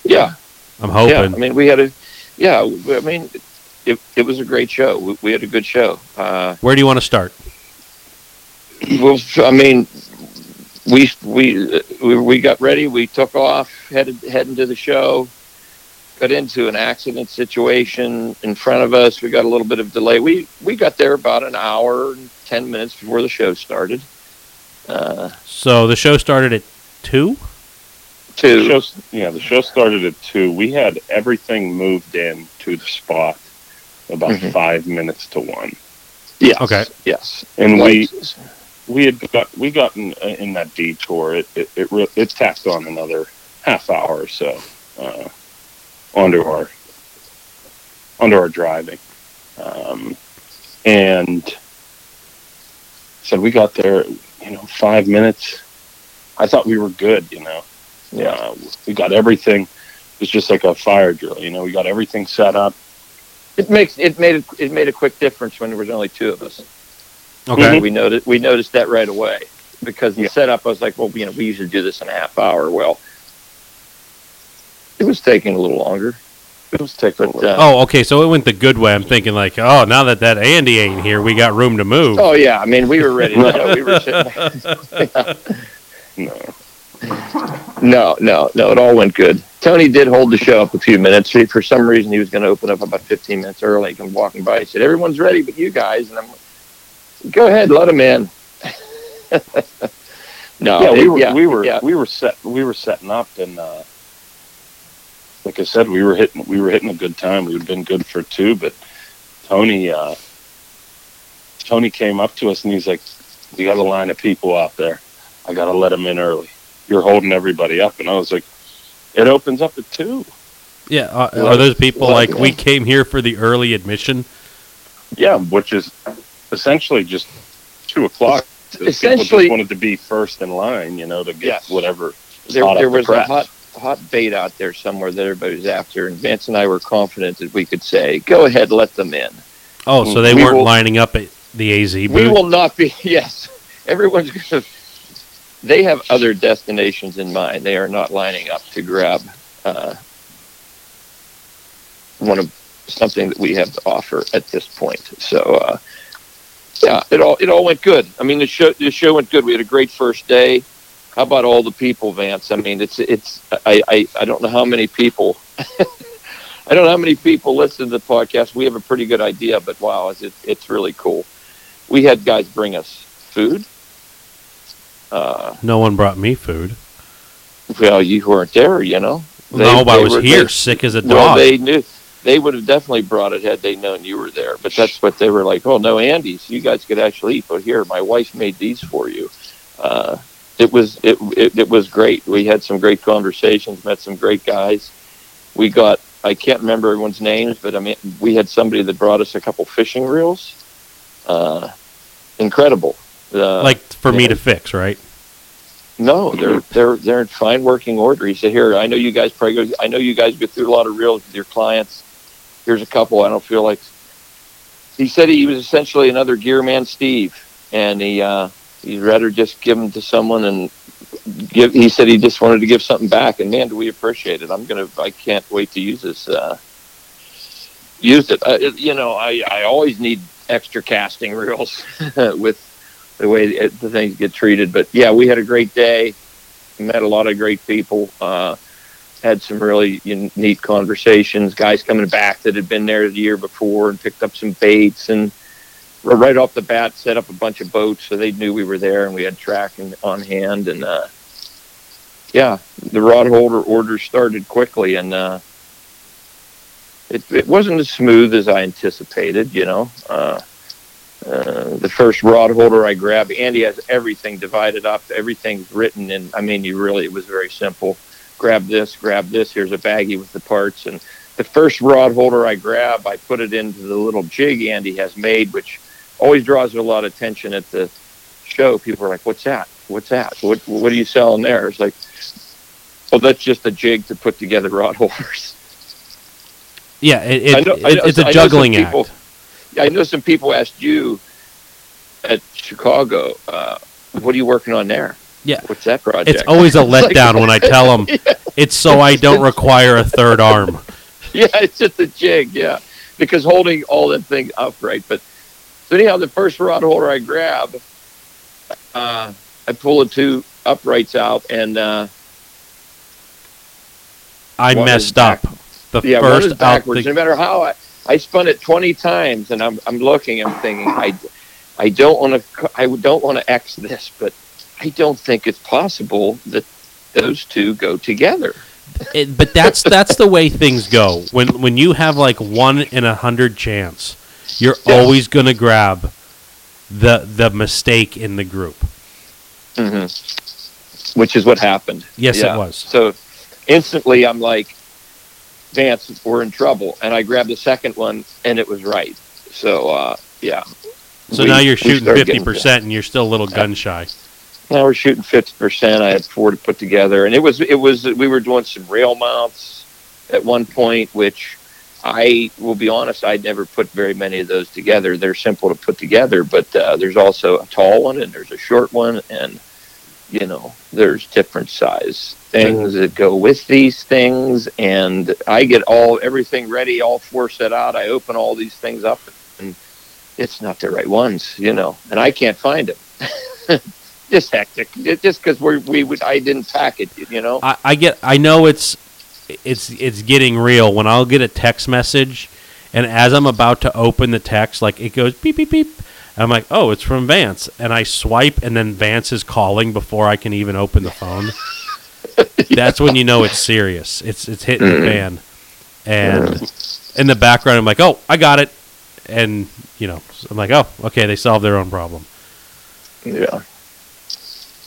Speaker 2: Yeah,
Speaker 1: I'm hoping. yeah.
Speaker 2: I mean, we had a, yeah. I mean, it, it was a great show. We, we had a good show. Uh,
Speaker 1: Where do you want to start?
Speaker 2: well, I mean, we we we we got ready. We took off, headed heading to the show. Got into an accident situation in front of us. We got a little bit of delay. We we got there about an hour and ten minutes before the show started. Uh,
Speaker 1: So the show started at two.
Speaker 3: The show, yeah, the show started at two. We had everything moved in to the spot about
Speaker 2: Mhm.
Speaker 3: five minutes to one,
Speaker 2: yes,
Speaker 1: Okay.
Speaker 2: yes,
Speaker 3: and we we had got we got in, in that detour. It it it, re- it tacked on another half hour or so uh, onto our onto our driving, um, and so we got there. You know, five minutes. I thought we were good. You know,
Speaker 2: yeah.
Speaker 3: uh, we got everything. It was just like a fire drill. You know, we got everything set up.
Speaker 2: It makes it made it, it made a quick difference when there was only two of us.
Speaker 1: Okay.
Speaker 2: We noticed we noticed that right away because the
Speaker 3: Yeah.
Speaker 2: setup I was like, well, you know, we usually do this in a half hour. Well, it was taking a little longer.
Speaker 3: It was taking.
Speaker 2: But, uh,
Speaker 1: Oh, okay. So it went the good way. I'm thinking like, oh, now that that Andy ain't here, we got room to move.
Speaker 2: oh yeah, I mean, we were ready. To go. We were
Speaker 3: no,
Speaker 2: No, no, no. It all went good. Tony did hold the show up a few minutes. He, for some reason, he was going to open up about 15 minutes early. He come walking by. He said, "Everyone's ready, but you guys." And I'm like, "Go ahead, let him in." no,
Speaker 3: yeah, we
Speaker 2: it-
Speaker 3: were
Speaker 2: yeah,
Speaker 3: we were
Speaker 2: yeah.
Speaker 3: we were set we were setting up and uh, like I said, we were hitting we were hitting a good time. We had been good for two, but Tony uh, Tony came up to us and he's like, "You got a line of people out there. I got to let them in early. You're holding everybody up." And I was like, "It opens up at two.
Speaker 1: Yeah. Uh,
Speaker 2: Well,
Speaker 1: are those people
Speaker 2: well,
Speaker 1: like we came here for the early admission?
Speaker 3: Yeah, which is essentially just two o'clock. People
Speaker 2: Essentially-
Speaker 3: just wanted to be first in line, you know, to get
Speaker 2: Yes.
Speaker 3: whatever.
Speaker 2: there, there
Speaker 3: off the
Speaker 2: was a hot hot bait out there somewhere that everybody's after, and Vance and I were confident that we could say, "Go ahead, let them in."
Speaker 1: Oh, so they
Speaker 2: We
Speaker 1: weren't
Speaker 2: will-
Speaker 1: lining up at the AZ
Speaker 2: We will not be. Yes, everyone's going to. They have other destinations in mind. They are not lining up to grab uh, one of something that we have to offer at this point. So, uh, yeah, it all it all went good. I mean, the show the show went good. We had a great first day. How about all the people, Vance? I mean, it's it's I I, I don't know how many people. I don't know how many people listen to the podcast. We have a pretty good idea, but wow, it's it's really cool. We had guys bring us food. Uh,
Speaker 1: no one brought me food.
Speaker 2: well, you weren't there, you know. They-
Speaker 1: no, but I was
Speaker 2: were-
Speaker 1: here,
Speaker 2: they-
Speaker 1: sick as a dog.
Speaker 2: Well, they knew they would have definitely brought it had they known you were there. But that's what they were like. Oh no, Andy's. You guys could actually eat. But here, my wife made these for you. Uh, it was it, it it was great. We had some great conversations. Met some great guys. We got. I can't remember everyone's names, but I mean, we had somebody that brought us a couple fishing reels. Uh, incredible. Uh,
Speaker 1: like for me to fix, right?
Speaker 2: no, they're they're they're in fine working order. He said, "Here, I know you guys probably go. I know you guys go through a lot of reels with your clients. Here's a couple. I don't feel like." He said he was essentially another gearman, Steve, and he uh, he'd rather just give them to someone and give. He said he just wanted to give something back, and man, do we appreciate it. I'm gonna. I can't wait to use this. Uh, use it. Uh, you know, I I always need extra casting reels with the way the things get treated. But yeah, we had a great day. Met a lot of great people. Uh, had some really neat conversations. Guys coming back that had been there the year before and picked up some baits and right off the bat set up a bunch of boats so they knew we were there and we had tracking on hand and uh, yeah, the rod holder orders started quickly and uh, it, it wasn't as smooth as I anticipated. You know, uh, uh, the first rod holder I grabbed, Andy has everything divided up, everything's written, and I mean, you really it was very simple. Grab this, grab this. Here's a baggie with the parts, and the first rod holder I grab, I put it into the little jig Andy has made, which always draws a lot of attention at the show. People are like, "What's that? What's that? What What are you selling there?" It's like, "Well, that's just a jig to put together rod holders."
Speaker 1: Yeah, it, it,
Speaker 2: I know-
Speaker 1: it-
Speaker 2: know-
Speaker 1: it's
Speaker 2: I
Speaker 1: a juggling
Speaker 2: people-
Speaker 1: act.
Speaker 2: Yeah, I know some people asked you at Chicago, uh, "What are you working on there?"
Speaker 1: Yeah.
Speaker 2: what's that project?
Speaker 1: It's always a
Speaker 2: like-
Speaker 1: letdown when I tell them it's so I don't require a third arm.
Speaker 2: yeah, it's just a jig, yeah, because holding all that thing upright. But so anyhow, the first rod holder I grab, uh, I pull the two uprights out, and uh,
Speaker 1: I messed up. The
Speaker 2: yeah,
Speaker 1: first
Speaker 2: backwards.
Speaker 1: the,
Speaker 2: no matter how I, I spun it twenty times, and I'm I'm looking, I'm thinking, I, I don't want to, I don't want to X this, but I don't think it's possible that those two go together.
Speaker 1: it, but that's that's the way things go. When when you have like one in a hundred chance, you're
Speaker 2: Yes.
Speaker 1: always gonna grab the the mistake in the group.
Speaker 2: Mm-hmm. Which is what happened.
Speaker 1: Yes,
Speaker 2: Yeah.
Speaker 1: it was.
Speaker 2: So instantly I'm like, Vance, we're in trouble. And I grabbed the second one and it was right. So, uh, yeah.
Speaker 1: So
Speaker 2: We-
Speaker 1: now you're shooting fifty percent, and you're still a little gun shy.
Speaker 2: Now we're shooting 50%. I had four to put together. And it was, it was, we were doing some rail mounts at one point, which I will be honest, I'd never put very many of those together. They're simple to put together, but uh, there's also a tall one and there's a short one. And, you know, there's different size things that go with these things. And I get all, everything ready, all four set out. I open all these things up and it's not the right ones, you know, and I can't find them. just hectic. Just because we we I didn't pack it, you know.
Speaker 1: I, I get. I know it's it's it's getting real when I'll get a text message, and as I'm about to open the text, like it goes beep beep beep. And I'm like, oh, it's from Vance, and I swipe, and then Vance is calling before I can even open the phone. That's when you know it's serious. It's it's hitting the mm-hmm. fan, and in the background, I'm like, oh, I got it, and you know, I'm like, oh, okay, they solved their own problem.
Speaker 2: Yeah.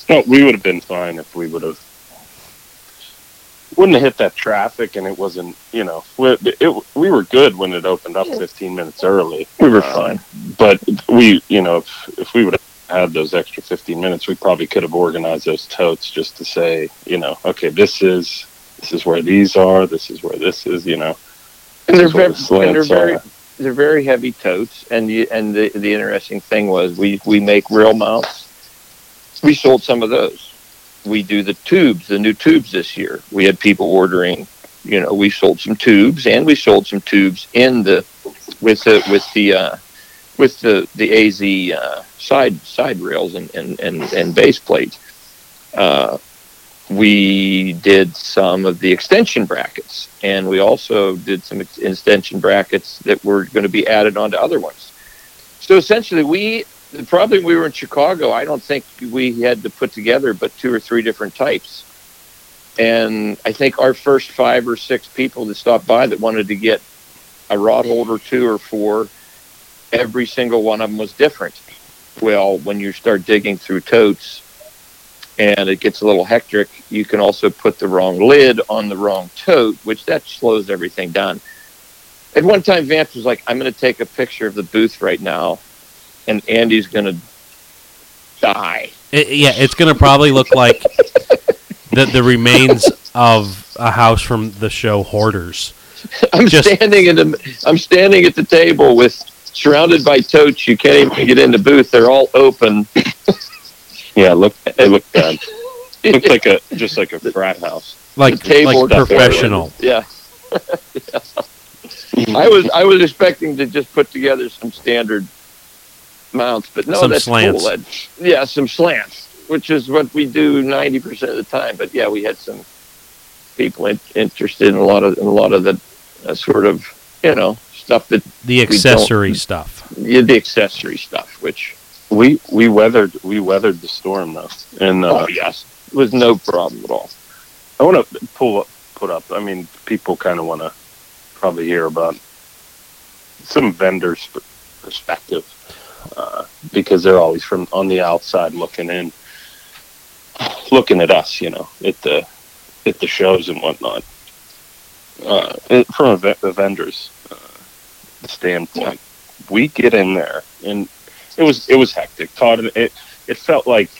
Speaker 3: No, we would have been fine if we would have wouldn't have hit that traffic and it wasn't, you know, we, it, we were good when it opened up 15 minutes early.
Speaker 2: We were
Speaker 3: Um,
Speaker 2: fine.
Speaker 3: But we, you know, if, if we would have had those extra 15 minutes, we probably could have organized those totes just to say, you know, okay, this is this is where these are, this is where this is, you know.
Speaker 2: And they're
Speaker 3: this is where
Speaker 2: very
Speaker 3: the
Speaker 2: and they're very
Speaker 3: are.
Speaker 2: they're very heavy totes. And you, and the the interesting thing was we we make rail mounts. We sold some of those. We do the tubes, the new tubes this year. We had people ordering. You know, we sold some tubes, and we sold some tubes in the with the with the uh, with the the AZ uh, side side rails and and and, and base plates. Uh, we did some of the extension brackets, and we also did some ex- extension brackets that were going to be added onto other ones. So essentially, we the problem we were in Chicago. I don't think we had to put together but two or three different types. And I think our first five or six people that stopped by that wanted to get a rod holder, two or four, every single one of them was different. Well, when you start digging through totes and it gets a little hectic, you can also put the wrong lid on the wrong tote, which that slows everything down. At one time, Vance was like, I'm going to take a picture of the booth right now, and Andy's going to die.
Speaker 1: It, yeah, it's going to probably look like the the remains of a house from the show Hoarders.
Speaker 2: I'm
Speaker 1: Just-
Speaker 2: standing in the, I'm standing at the table with surrounded by totes. You can't even get in the booth. They're all open.
Speaker 3: Yeah, look, it looked bad. looked like a just like a frat house.
Speaker 1: Like,
Speaker 2: table
Speaker 1: like professional.
Speaker 2: Yeah. I was I was expecting to just put together some standard mounts, but no,
Speaker 1: Some
Speaker 2: that's
Speaker 1: slants.
Speaker 2: cool. That, yeah, some slants, which is what we do ninety percent of the time. But yeah, we had some people in, interested in a lot of in a lot of the uh, sort of you know stuff that
Speaker 1: The accessory stuff.
Speaker 2: yeah, the accessory stuff, which
Speaker 3: We we weathered we weathered the storm though, and uh,
Speaker 2: oh yes, was no problem at all.
Speaker 3: I want to pull up, put up. I mean, people kind of want to probably hear about some vendors' perspective uh, because they're always from on the outside looking in, looking at us, you know, at the at the shows and whatnot. Uh, and from a, ve- a vendor's uh, standpoint, we get in there, and it was it was hectic. Todd, it it felt like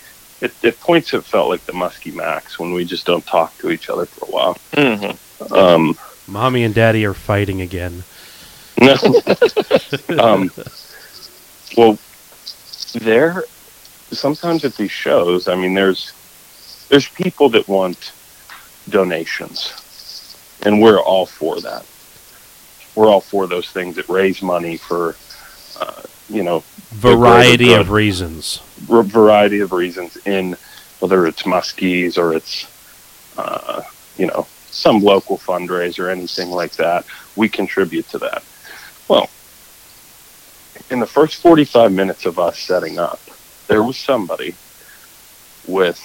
Speaker 3: it, at points it felt like the Muskie Max when we just don't talk to each other for a while.
Speaker 2: Mm-hmm.
Speaker 3: Um,
Speaker 1: Mommy and Daddy are fighting again.
Speaker 3: um, well, there sometimes at these shows, I mean, there's there's people that want donations, and we're all for that. We're all for those things that raise money for, uh, you know,
Speaker 1: Variety of reasons.
Speaker 3: a variety of reasons in whether it's muskies or it's uh, you know some local fundraiser or anything like that we contribute to that well in the first 45 minutes of us setting up there was somebody with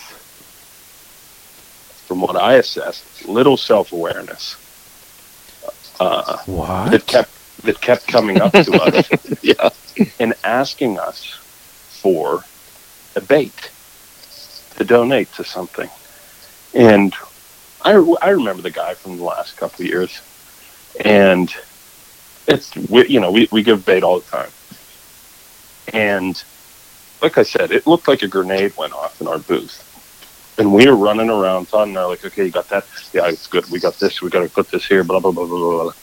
Speaker 3: from what i assessed little self-awareness uh,
Speaker 1: What?
Speaker 3: that kept that kept coming up to us
Speaker 2: Yeah.
Speaker 3: and asking us for a bait to donate to something. And I, I remember the guy from the last couple of years, and it's we, you know we, we give bait all the time, and like I said, it looked like a grenade went off in our booth, and we were running around, Todd and I are like, okay, you got that? Yeah, it's good. We got this. We got to put this here. Blah blah blah blah blah. blah.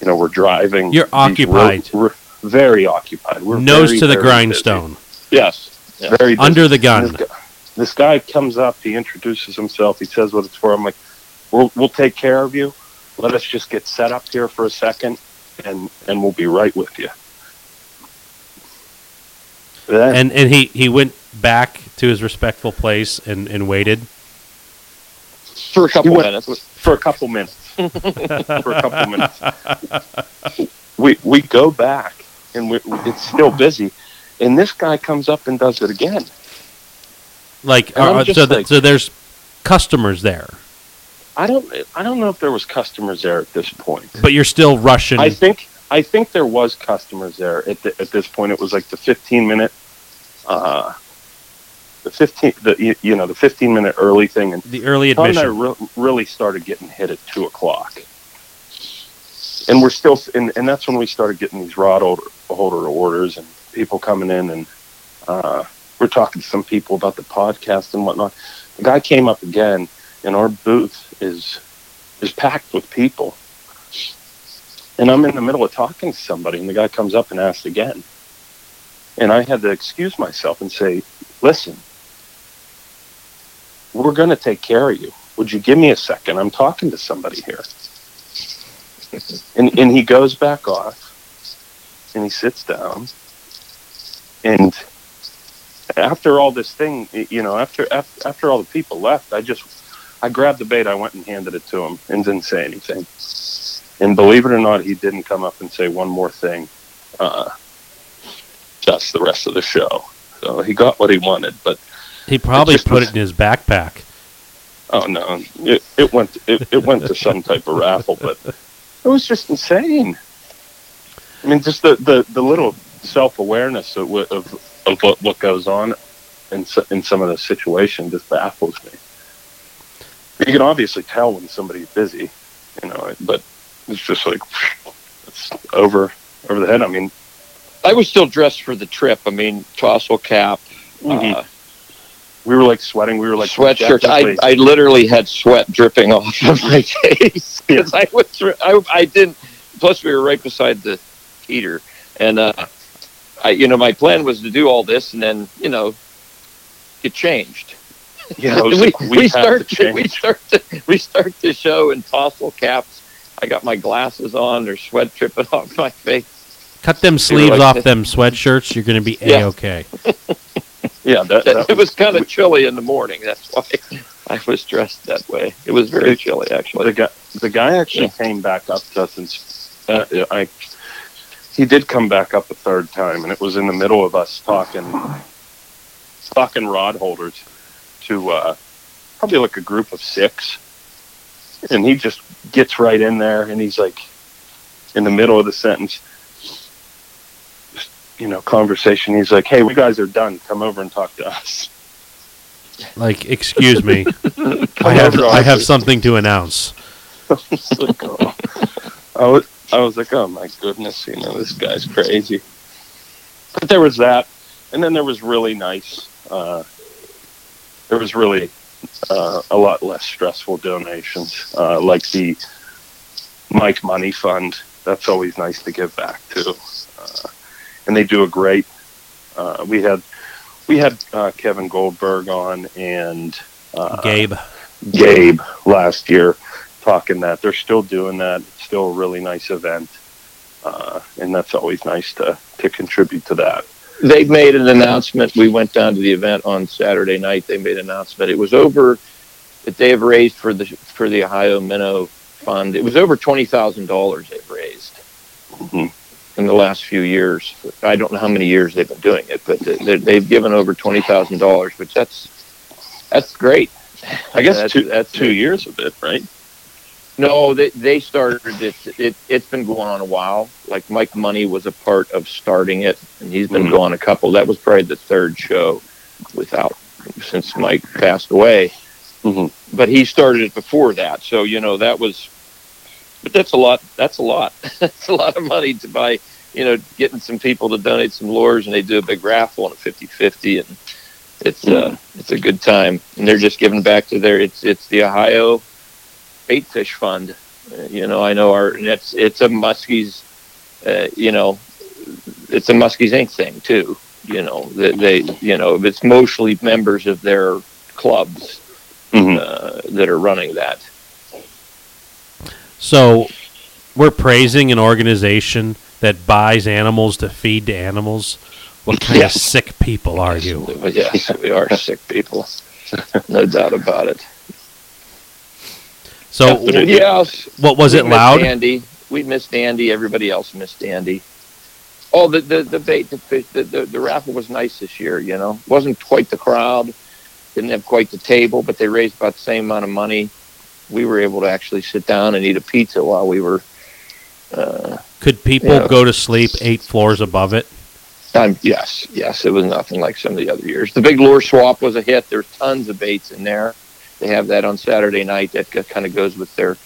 Speaker 3: You know, we're driving.
Speaker 1: You're occupied.
Speaker 3: We're, we're very occupied. We're
Speaker 1: Nose
Speaker 3: very,
Speaker 1: to the
Speaker 3: very
Speaker 1: grindstone.
Speaker 2: Yes.
Speaker 3: busy. Very busy.
Speaker 1: Under the gun.
Speaker 3: This guy, this guy comes up. He introduces himself. He says what it's for. I'm like, we'll we'll take care of you. Let us just get set up here for a second, and and we'll be right with you. Then,
Speaker 1: And and he, he went back to his respectful place and, and waited.
Speaker 2: For a couple
Speaker 3: went-
Speaker 2: minutes.
Speaker 3: for a couple minutes. for a couple minutes. We we go back and we, it's still busy, and this guy comes up and does it again.
Speaker 1: Like uh,
Speaker 3: just
Speaker 1: so, th-
Speaker 3: like-
Speaker 1: so there's customers there,
Speaker 3: I don't I don't know if there was customers there at this point.
Speaker 1: but you're still rushing.
Speaker 3: I think I think there was customers there at the, at this point. It was like the 15 minute, uh, the 15 the you- know the 15 minute early thing, and
Speaker 1: the early
Speaker 3: and I
Speaker 1: admission.
Speaker 3: re- really started getting hit at two o'clock, and we're still, and, and that's when we started getting these rod holder, holder orders and people coming in, and uh, we're talking to some people about the podcast and whatnot. The guy came up again, and our booth is is packed with people, and I'm in the middle of talking to somebody, and the guy comes up and asks again, and I had to excuse myself and say, "Listen." We're going to take care of you would you give me a second? I'm talking to somebody here. And and he goes back off and he sits down. And after all this thing, you know, after after, after all the people left, I just I grabbed the bait, I went and handed it to him and didn't say anything. And believe it or not, he didn't come up and say one more thing. Uh, just the rest of the show. So he got what he wanted, but
Speaker 1: he probably
Speaker 3: just
Speaker 1: put
Speaker 3: was-
Speaker 1: it in his backpack.
Speaker 3: Oh no, it, it went it, it went to some type of raffle, but it was just insane. I mean, just the the, the little self awareness of, what- of of what, what goes on in in some of the situation just baffles me. You can obviously tell when somebody's busy, you know, but it's just like it's over over the head. I mean,
Speaker 2: I was still dressed for the trip. I mean, tassel cap,
Speaker 3: Mhm.
Speaker 2: uh,
Speaker 3: we were like sweating. We were like
Speaker 2: sweatshirt. I, I literally had sweat dripping off of my face because I was I, I didn't. Plus, we were right beside the heater, and uh, I you know my plan was to do all this and then you know get changed.
Speaker 3: yeah,
Speaker 2: we,
Speaker 3: like, we,
Speaker 2: we start
Speaker 3: to
Speaker 2: we start the, we start the show in tassel caps. I got my glasses on. There's sweat dripping off my face.
Speaker 1: Cut them sleeves
Speaker 2: like
Speaker 1: off them sweatshirts. You're going to be
Speaker 2: Yeah.
Speaker 1: a okay.
Speaker 3: Yeah, that, that
Speaker 2: it was kind of chilly in the morning. That's why I was dressed that way. It was very chilly, actually.
Speaker 3: the
Speaker 2: actually.
Speaker 3: guy. The guy actually came back up to us and uh, I. He did come back up a third time, and it was in the middle of us talking, talking rod holders to uh, probably like a group of six, and he just gets right in there, and he's like, in the middle of the sentence, you know, conversation. He's like, "Hey, we guys are done. Come over and talk to us."
Speaker 1: Like, excuse me, I have I have something to announce.
Speaker 3: It's like, oh. I was, I was like, oh my goodness, you know, this guy's crazy. But there was that, and then there was really nice. Uh, there was really uh, a lot less stressful donations, uh, like the Mike Money Fund. That's always nice to give back to, uh, and they do a great. Uh, we had we had uh, Kevin Goldberg on and uh,
Speaker 1: Gabe,
Speaker 3: Gabe last year talking that they're still doing that. It's still a really nice event. Uh, and that's always nice to, to contribute to that.
Speaker 2: They made an announcement. We went down to the event on Saturday night. They made an announcement. It was over that they have raised for the for the Ohio Minnow Fund. It was over twenty thousand dollars they've raised
Speaker 3: Mhm.
Speaker 2: in the last few years. I don't know how many years they've been doing it, but they, they've given over twenty thousand dollars, which that's that's great.
Speaker 3: I guess
Speaker 2: That's-
Speaker 3: two,
Speaker 2: that's
Speaker 3: two years of it, right?
Speaker 2: No, they they started it. It it's been going on a while. Like Mike Money was a part of starting it, and he's been
Speaker 3: Mhm.
Speaker 2: going a couple. That was probably the third show without since Mike passed away.
Speaker 3: Mhm.
Speaker 2: But he started it before that, so you know that was. But that's a lot. That's a lot. that's a lot of money to buy. You know, getting some people to donate some lures, and they do a big raffle and a 50-50, and it's uh it's a good time. And they're just giving back to their. It's it's the Ohio bait fish fund. Uh, you know, I know our it's it's a Muskies. Uh, you know, it's a Muskies Inc. thing too. You know, they, they you know it's mostly members of their clubs
Speaker 3: Mhm.
Speaker 2: uh, that are running that.
Speaker 1: so we're praising an organization that buys animals to feed to animals. What kind
Speaker 2: Yes.
Speaker 1: of sick people are you?
Speaker 2: Yes, we are sick people, no doubt about it.
Speaker 1: So.
Speaker 2: Yes,
Speaker 1: what was
Speaker 2: we
Speaker 1: it
Speaker 2: missed
Speaker 1: loud?
Speaker 2: Andy, we missed Andy. Everybody else missed Andy. Oh, the the the bait the fish the, the the raffle was nice this year. You know, wasn't quite the crowd, didn't have quite the table, but they raised about the same amount of money. We were able to actually sit down and eat a pizza while we were. Uh,
Speaker 1: Could people
Speaker 2: Yeah.
Speaker 1: go to sleep eight floors above it?
Speaker 2: um, yes, yes, it was nothing like some of the other years. The big lure swap was a hit. There's tons of baits in there. They have that on Saturday night. That kind of goes with their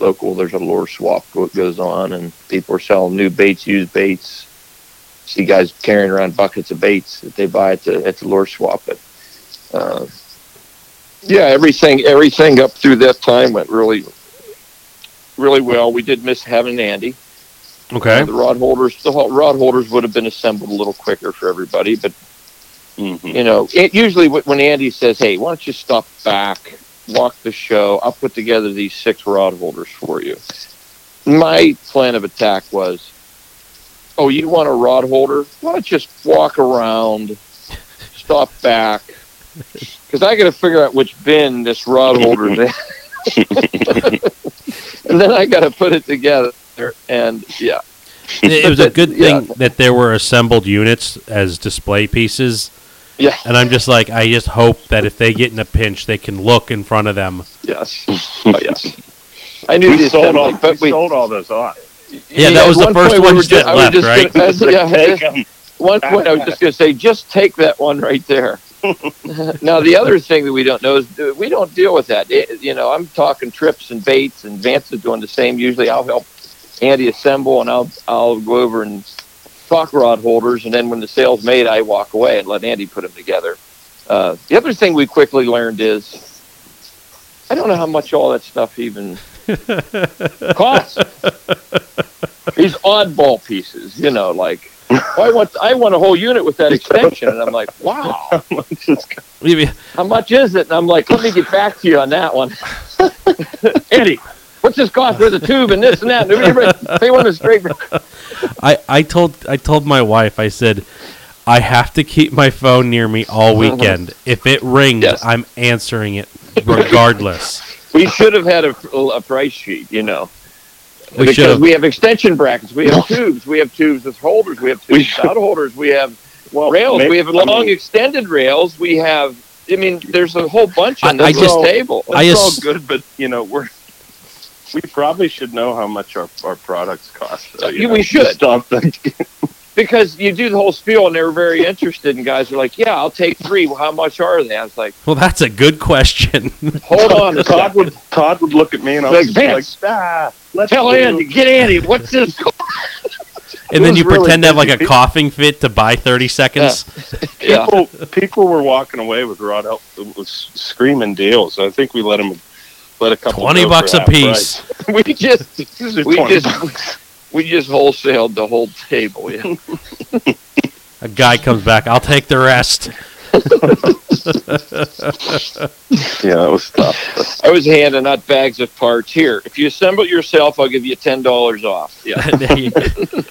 Speaker 2: local. There's a lure swap that goes on, and people are selling new baits, used baits. See guys carrying around buckets of baits that they buy at the at the lure swap. But uh, yeah, everything everything up through that time went really really well. We did miss having Andy.
Speaker 1: Okay.
Speaker 2: The rod holders, the rod holders would have been assembled a little quicker for everybody, but
Speaker 3: Mhm.
Speaker 2: you know, it, usually when Andy says, "Hey, why don't you stop back, walk the show? I'll put together these six rod holders for you." My plan of attack was, "Oh, you want a rod holder? Why don't you just walk around, stop back, because I got to figure out which bin this rod holder is in, and then I got to put it together." And yeah,
Speaker 1: It was a good
Speaker 2: Yeah.
Speaker 1: thing that there were assembled units as display pieces.
Speaker 2: Yeah,
Speaker 1: And I'm just like, I just hope that if they get in a pinch, they can look in front of them.
Speaker 2: yes, oh, yes. I knew
Speaker 3: We
Speaker 2: the
Speaker 3: sold all,
Speaker 2: but
Speaker 3: we
Speaker 2: we
Speaker 3: sold all those off.
Speaker 1: Yeah, that was the first
Speaker 2: one we
Speaker 1: just,
Speaker 2: were
Speaker 1: that left,
Speaker 2: just
Speaker 1: right?
Speaker 2: gonna- I yeah,
Speaker 3: Take
Speaker 2: one point I was just going to say, just take that one right there. now the other thing that we don't know is we don't deal with that. It- you know, I'm talking trips and baits, and Vance is doing the same. Usually, I'll help Andy assemble, and I'll I'll go over and talk rod holders, and then when the sale's made, I walk away and let Andy put them together. Uh, the other thing we quickly learned is I don't know how much all that stuff even costs. These oddball pieces, you know, like I want I want a whole unit with that extension, and I'm like, wow, how much is it? And I'm like, let me get back to you on that one, Andy. What's this cost with the tube and this and that? And everybody, they want to straight.
Speaker 1: I, I told I told my wife I said I have to keep my phone near me all weekend. If it rings,
Speaker 2: Yes.
Speaker 1: I'm answering it regardless.
Speaker 2: We should have had a, a price sheet, you know.
Speaker 1: We
Speaker 2: because
Speaker 1: should have.
Speaker 2: we have extension brackets, we have tubes, we have tubes with holders, we have
Speaker 3: We
Speaker 2: tubes without holders, we have
Speaker 3: Well,
Speaker 2: rails,
Speaker 3: maybe-
Speaker 2: we have
Speaker 3: I
Speaker 2: long
Speaker 3: mean,
Speaker 2: extended rails, we have. I mean, there's a whole bunch
Speaker 1: I-
Speaker 2: on
Speaker 1: I
Speaker 2: this
Speaker 1: just-
Speaker 2: table.
Speaker 1: I
Speaker 3: It's all
Speaker 1: ass-
Speaker 3: good, but you know we're we probably should know how much our, our products cost. though, you
Speaker 2: Yeah,
Speaker 3: know,
Speaker 2: we should.
Speaker 3: Stop
Speaker 2: because you do the whole spiel and they're very interested and guys are like yeah i'll take three well, how much are they i was like
Speaker 1: Well, that's a good question.
Speaker 2: hold on a
Speaker 3: Todd
Speaker 2: second.
Speaker 3: would Todd would look at me and I
Speaker 2: Like,
Speaker 3: was like,
Speaker 2: Vince,
Speaker 3: ah, let's
Speaker 2: tell
Speaker 3: do-
Speaker 2: andy get andy what's this
Speaker 1: and then you
Speaker 3: really
Speaker 1: pretend to have like a
Speaker 3: busy.
Speaker 1: coughing fit to buy 30 seconds.
Speaker 2: yeah
Speaker 3: People people were walking away with Rod Help with screaming deals. I think we let them let a couple
Speaker 1: 20 bucks a piece.
Speaker 3: price.
Speaker 2: we just we
Speaker 3: 20
Speaker 2: just we just wholesaled the whole table yeah
Speaker 1: A guy comes back, I'll take the rest.
Speaker 3: Yeah, that was tough.
Speaker 2: i was handing out bags of parts here if you assemble yourself i'll give you ten dollars off yeah
Speaker 1: you,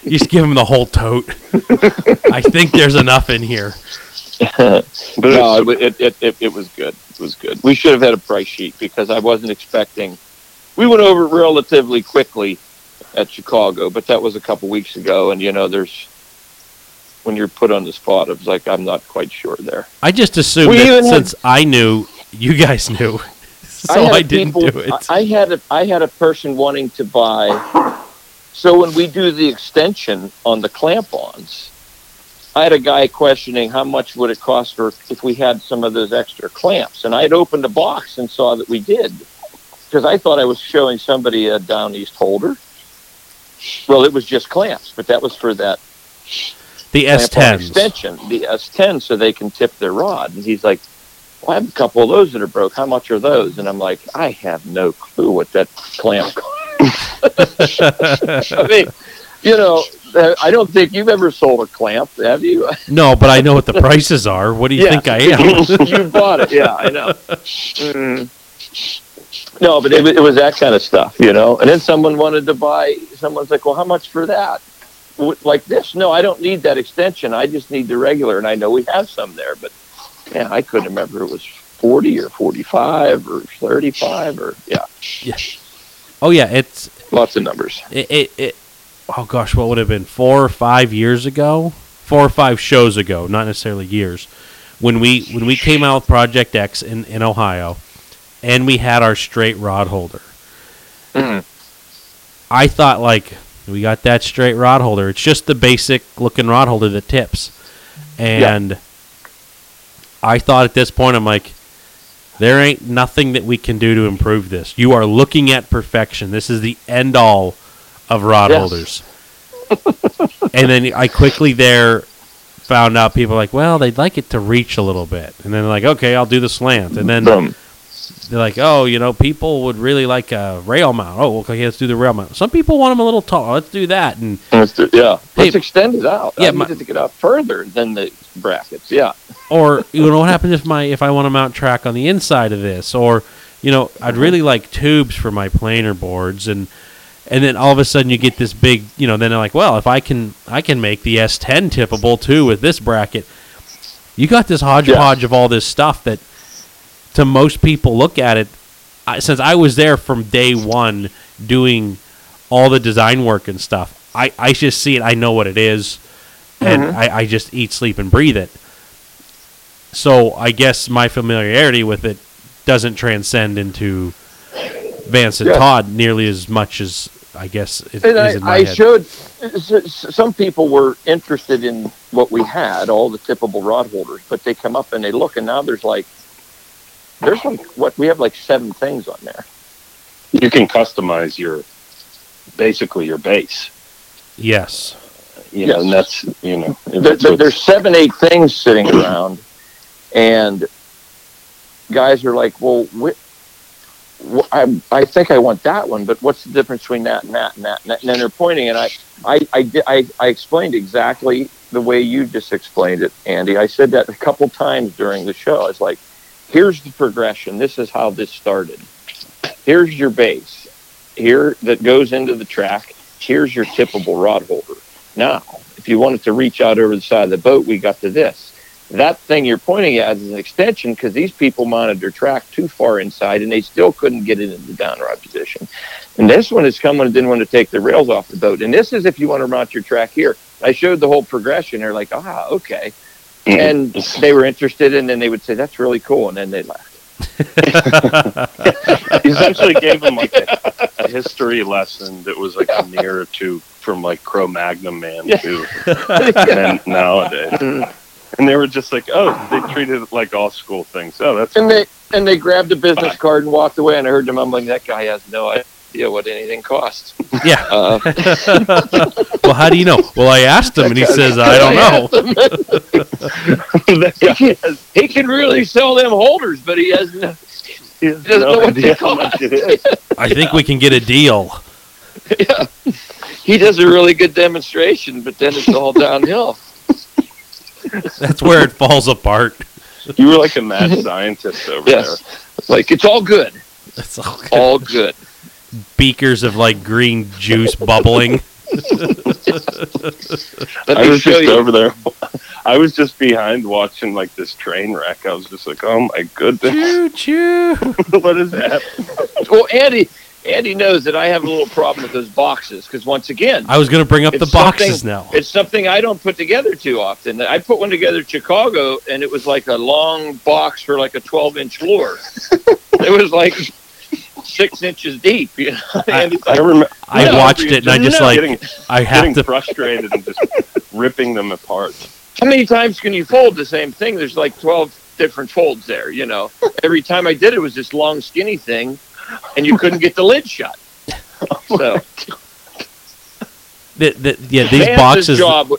Speaker 1: you just give him the whole tote. I think there's enough in here.
Speaker 3: But
Speaker 2: no
Speaker 3: it's-
Speaker 2: it, it, it, it was good it was good we should have had a price sheet because i wasn't expecting we went over relatively quickly at chicago but that was a couple weeks ago and you know there's when you're put on the spot it was like i'm not quite sure there
Speaker 1: I just assumed
Speaker 2: We
Speaker 1: that
Speaker 2: even had-
Speaker 1: since I knew, you guys knew. So
Speaker 2: had
Speaker 1: I, didn't
Speaker 2: people-
Speaker 1: do it.
Speaker 2: I I had a I had a person wanting to buy. So when we do the extension on the clamp-ons, I had a guy questioning how much would it cost for if we had some of those extra clamps, and I had opened a box and saw that we did, because I thought I was showing somebody a down east holder. Well, it was just clamps, but that was for that
Speaker 1: the S10
Speaker 2: extension, the S10, so they can tip their rod. And he's like, well, I have a couple of those that are broke. How much are those? And I'm like, I have no clue what that clamp. I mean, you know, uh, I don't think you've ever sold a clamp, have you?
Speaker 1: No, but I know what the prices are. What do you
Speaker 2: Yeah.
Speaker 1: think I am?
Speaker 2: you bought it, yeah, I know. Mm. No, but it, it was that kind of stuff, you know. And then someone wanted to buy. Someone's like, "Well, how much for that?" Like this? No, I don't need that extension. I just need the regular, and I know we have some there. But yeah, I couldn't remember it was forty or forty-five or thirty-five or yeah, Yes.
Speaker 1: oh yeah, it's
Speaker 2: lots of numbers.
Speaker 1: it, it, it. Oh gosh, what would have been four or five years ago? Four or five shows ago, not necessarily years. When we when we came out with Project X in in Ohio, and we had our straight rod holder.
Speaker 2: Mhm.
Speaker 1: I thought like we got that straight rod holder. It's just the basic looking rod holder that tips. And I thought at this point I'm like there ain't nothing that we can do to improve this. You are looking at perfection. This is the end all of rod
Speaker 2: Yes.
Speaker 1: holders. and then I quickly there found out people like, well, they'd like it to reach a little bit. And then like, okay, I'll do the slant. And then
Speaker 2: Boom.
Speaker 1: they're like, oh, you know, people would really like a rail mount. Oh, okay, let's do the rail mount. Some people want them a little tall. Let's do that. And
Speaker 2: Let's do- yeah,
Speaker 1: Hey,
Speaker 2: let's extend it out.
Speaker 1: yeah,
Speaker 2: I
Speaker 1: my-
Speaker 2: to it out further than the brackets. Yeah,
Speaker 1: or you know, what happens if my if I want to mount track on the inside of this? Or you know, I'd really like tubes for my planer boards and. And then all of a sudden you get this big, you know. Then they're like, "Well, if I can, I can make the S10 tippable too with this bracket." You got this hodgepodge of all this stuff that, to most people, look at it. I, since I was there from day one, doing all the design work and stuff, I, I just see it. I know what it is, and mm-hmm. I, I just eat, sleep, and breathe it. So I guess my familiarity with it doesn't transcend into Vance and
Speaker 2: Yeah.
Speaker 1: Todd nearly as much as I guess it is
Speaker 2: and
Speaker 1: in my
Speaker 2: I, I
Speaker 1: head.
Speaker 2: showed. s- s- Some people were interested in what we had, all the tippable rod holders, but they come up and they look, and now there's like, there's like what we have like seven things on there.
Speaker 3: you can customize your basically your base.
Speaker 1: Yes.
Speaker 3: You know, and that's you know
Speaker 2: There, there- there's seven, eight things sitting around, and guys are like, "Well, wh- wh- I, I think I want that one, but what's the difference between that and that and that?" And then they're pointing, and I, I, I, I, I explained exactly the way you just explained it, Andy. I said that a couple times during the show. It's like, here's the progression. This is how this started. Here's your base. Here that goes into the track. Here's your tippable rod holder. Now, if you wanted to reach out over the side of the boat, we got to this. That thing you're pointing at is an extension because these people mounted their track too far inside and they still couldn't get it into down rod position. And this one is coming and didn't want to take the rails off the boat. And this is if you want to mount your track here. I showed the whole progression. They're like, ah, okay. And they were interested, and then they would say, that's really cool. And then they left.
Speaker 3: He essentially gave him like a, a history lesson that was like a near or two from like Cro Magnon Man
Speaker 2: Yeah.
Speaker 3: too. And nowadays, and they were just like, oh, they treated it like all school things. Oh, that's
Speaker 2: And they and they grabbed a business card and walked away. And I heard them mumbling, "That guy has no idea what anything costs."
Speaker 1: Yeah.
Speaker 2: Uh,
Speaker 1: Well, how do you know? Well, I asked him, and he says, "I don't know."
Speaker 3: that guy has,
Speaker 2: he can really sell them holders, but he has no.
Speaker 3: he has
Speaker 2: Doesn't know
Speaker 3: no
Speaker 2: what they
Speaker 3: idea how much it is.
Speaker 1: I think we can get a deal.
Speaker 2: Yeah. He does a really good demonstration, but then it's all downhill.
Speaker 1: That's where it falls apart.
Speaker 3: You were like a mad scientist over there.
Speaker 2: Yes, like it's all good,
Speaker 1: It's all good.
Speaker 2: all good.
Speaker 1: beakers of like green juice bubbling.
Speaker 3: I was just
Speaker 2: you.
Speaker 3: over there. I was just behind watching like this train wreck. I was just like, oh my goodness,
Speaker 1: choo choo.
Speaker 3: what is that?
Speaker 2: Well, Andy, Andy knows that I have a little problem with those boxes because once again,
Speaker 1: I was gonna bring up the boxes now.
Speaker 2: it's something I don't put together too often. I put one together in Chicago, and it was like a long box for like a 12 inch lure. it was like six inches deep. You know?
Speaker 3: I
Speaker 2: like,
Speaker 3: remember.
Speaker 1: I
Speaker 2: No,
Speaker 1: watched it and I just
Speaker 2: no.
Speaker 1: like
Speaker 3: getting,
Speaker 1: I have
Speaker 3: getting
Speaker 1: to.
Speaker 3: frustrated and just ripping them apart.
Speaker 2: how many times can you fold the same thing? There's like 12 different folds there. You know, every time I did it was this long, skinny thing, and you couldn't get the lid shut. Oh so
Speaker 1: The, the, yeah, these
Speaker 2: Vance's
Speaker 1: boxes.
Speaker 2: job,